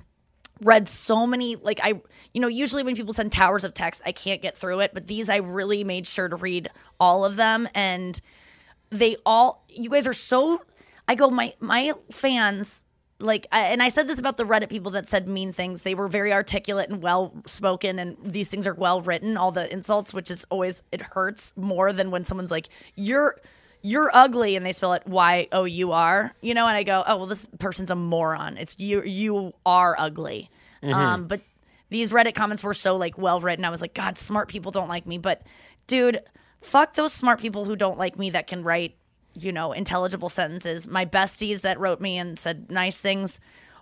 read so many like i you know usually when people send towers of text i can't get through it. But these i really made sure to read all of them. And they all you guys are so i go my my fans like I- and i said this about the reddit people that said mean things. They were very articulate and well spoken and these things are well written all the insults which is always it hurts more than when someone's like you're you're ugly and they spell it y o u r you know and i go oh well this person's a moron. It's you you are ugly. Mhm. um but these reddit comments were so like well written i was like god smart people don't like me. But dude fuck those smart people who don't like me that can write you know intelligible sentences my besties that wrote me and said nice things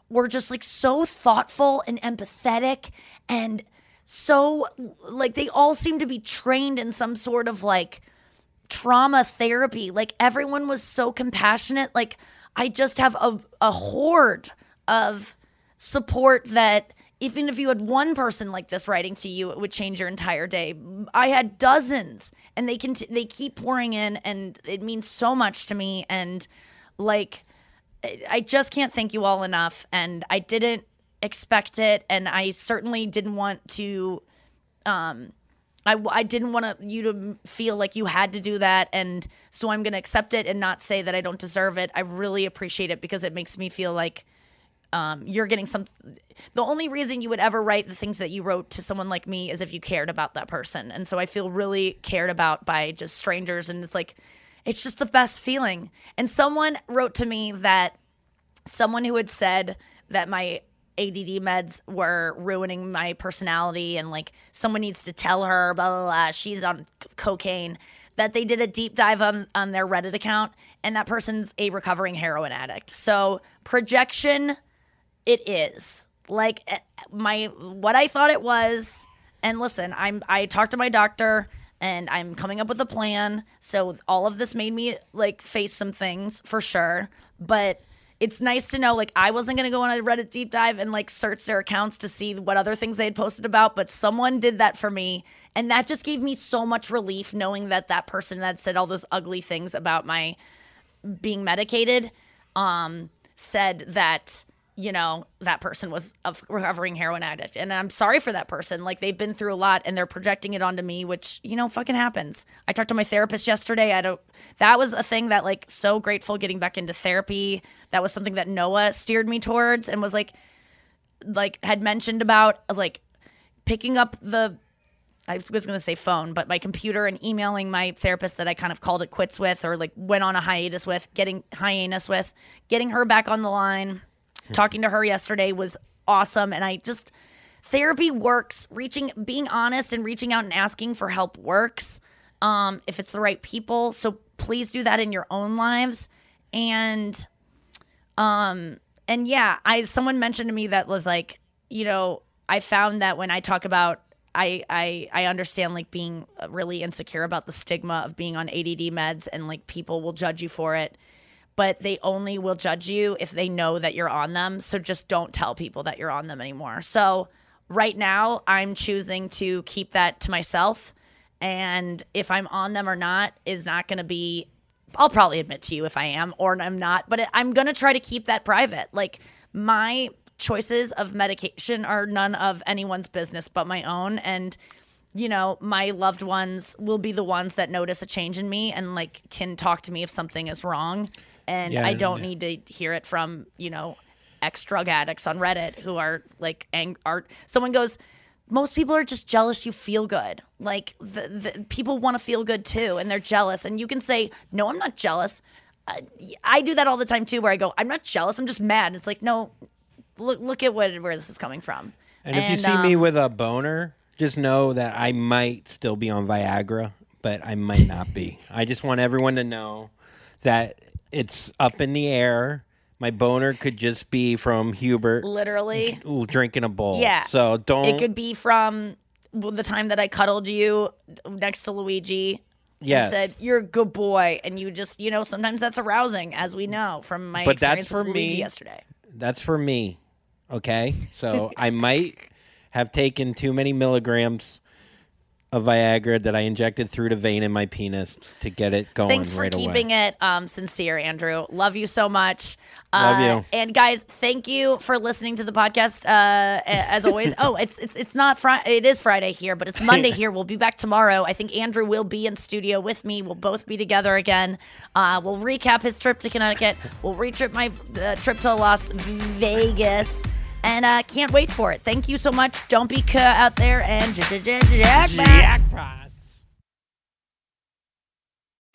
were just like so thoughtful and empathetic and so like they all seem to be trained in some sort of like trauma therapy. Like everyone was so compassionate. Like I just have a, a horde of support that even if you had one person like this writing to you, it would change your entire day. I had dozens and they can they keep pouring in and it means so much to me and like I just can't thank you all enough and I didn't expect it and I certainly didn't want to um I, I didn't want you to feel like you had to do that and so I'm going to accept it and not say that I don't deserve it. I really appreciate it because it makes me feel like um, you're getting some the only reason you would ever write the things that you wrote to someone like me is if you cared about that person. And so i feel really cared about by just strangers. And it's like it's just the best feeling. And someone wrote to me that someone who had said that my ADD meds were ruining my personality and like someone needs to tell her blah blah blah she's on c- cocaine that they did a deep dive on on their Reddit account and that person's a recovering heroin addict. So projection it is. Like eh, my what I thought it was and listen, I'm I talked to my doctor and I'm coming up with a plan. So all of this made me like face some things for sure, but it's nice to know like I wasn't going to go on a Reddit deep dive and like search their accounts to see what other things they had posted about, but someone did that for me and that just gave me so much relief knowing that that person that said all those ugly things about my being medicated um said that you know that person was a recovering heroin addict. And i'm sorry for that person. Like they've been through a lot and they're projecting it onto me which you know fucking happens. I talked to my therapist yesterday. I don't that was a thing that like so grateful getting back into therapy. That was something that Noa steered me towards and was like like had mentioned about like picking up the I was going to say phone, but my computer and emailing my therapist that I kind of called it quits with or like went on a hiatus with, getting hiatus with, getting her back on the line. Talking to her yesterday was awesome and I just therapy works. Reaching being honest and reaching out and asking for help works. Um if it's the right people. So please do that in your own lives and um and yeah, I someone mentioned to me that was like, you know, I found that when I talk about I I I understand like being really insecure about the stigma of being on ADD meds and like people will judge you for it, but they only will judge you if they know that you're on them. So just don't tell people that you're on them anymore. So right now I'm choosing to keep that to myself and if I'm on them or not is not going to be I'll probably admit to you if I am or I'm not, but I'm going to try to keep that private. Like my choices of medication are none of anyone's business but my own and you know, my loved ones will be the ones that notice a change in me and like can talk to me if something is wrong and Yeah, I don't yeah. need to hear it from, you know, ex drug addicts on Reddit who are like ang- are someone goes most people are just jealous you feel good. Like the, the people want to feel good too, and they're jealous. And you can say, "No, I'm not jealous." Uh, I do that all the time too, where I go, "I'm not jealous. I'm just mad." It's like, no, look, look at what, where this is coming from. And if you see me um, with a boner, just know that I might still be on Viagra, but I might not be. I just want everyone to know that it's up in the air. My boner could just be from Hubert literally, drinking a bowl. yeah. So don't. It could be from the time that I cuddled you next to Luigi. Yes. And said you're a good boy, and you just you know sometimes that's arousing, as we know from my But experience that's for with Luigi me. yesterday. That's for me. Okay. So [LAUGHS] I might have taken too many milligrams a Viagra that I injected through the vein in my penis to get it going. Thanks for right keeping away. it um, sincere, Andrew. Love you so much. Love Uh, you. And guys, thank you for listening to the podcast. Uh, as always, [LAUGHS] oh, it's it's it's not Friday. It is Friday here, but it's Monday [LAUGHS] here. We'll be back tomorrow. I think Andrew will be in studio with me. We'll both be together again. Uh, we'll recap his trip to Connecticut. We'll retrip my uh, trip to Las Vegas. And uh, can't wait for it. Thank you so much. Don't be out there and j- j- j- jackpot.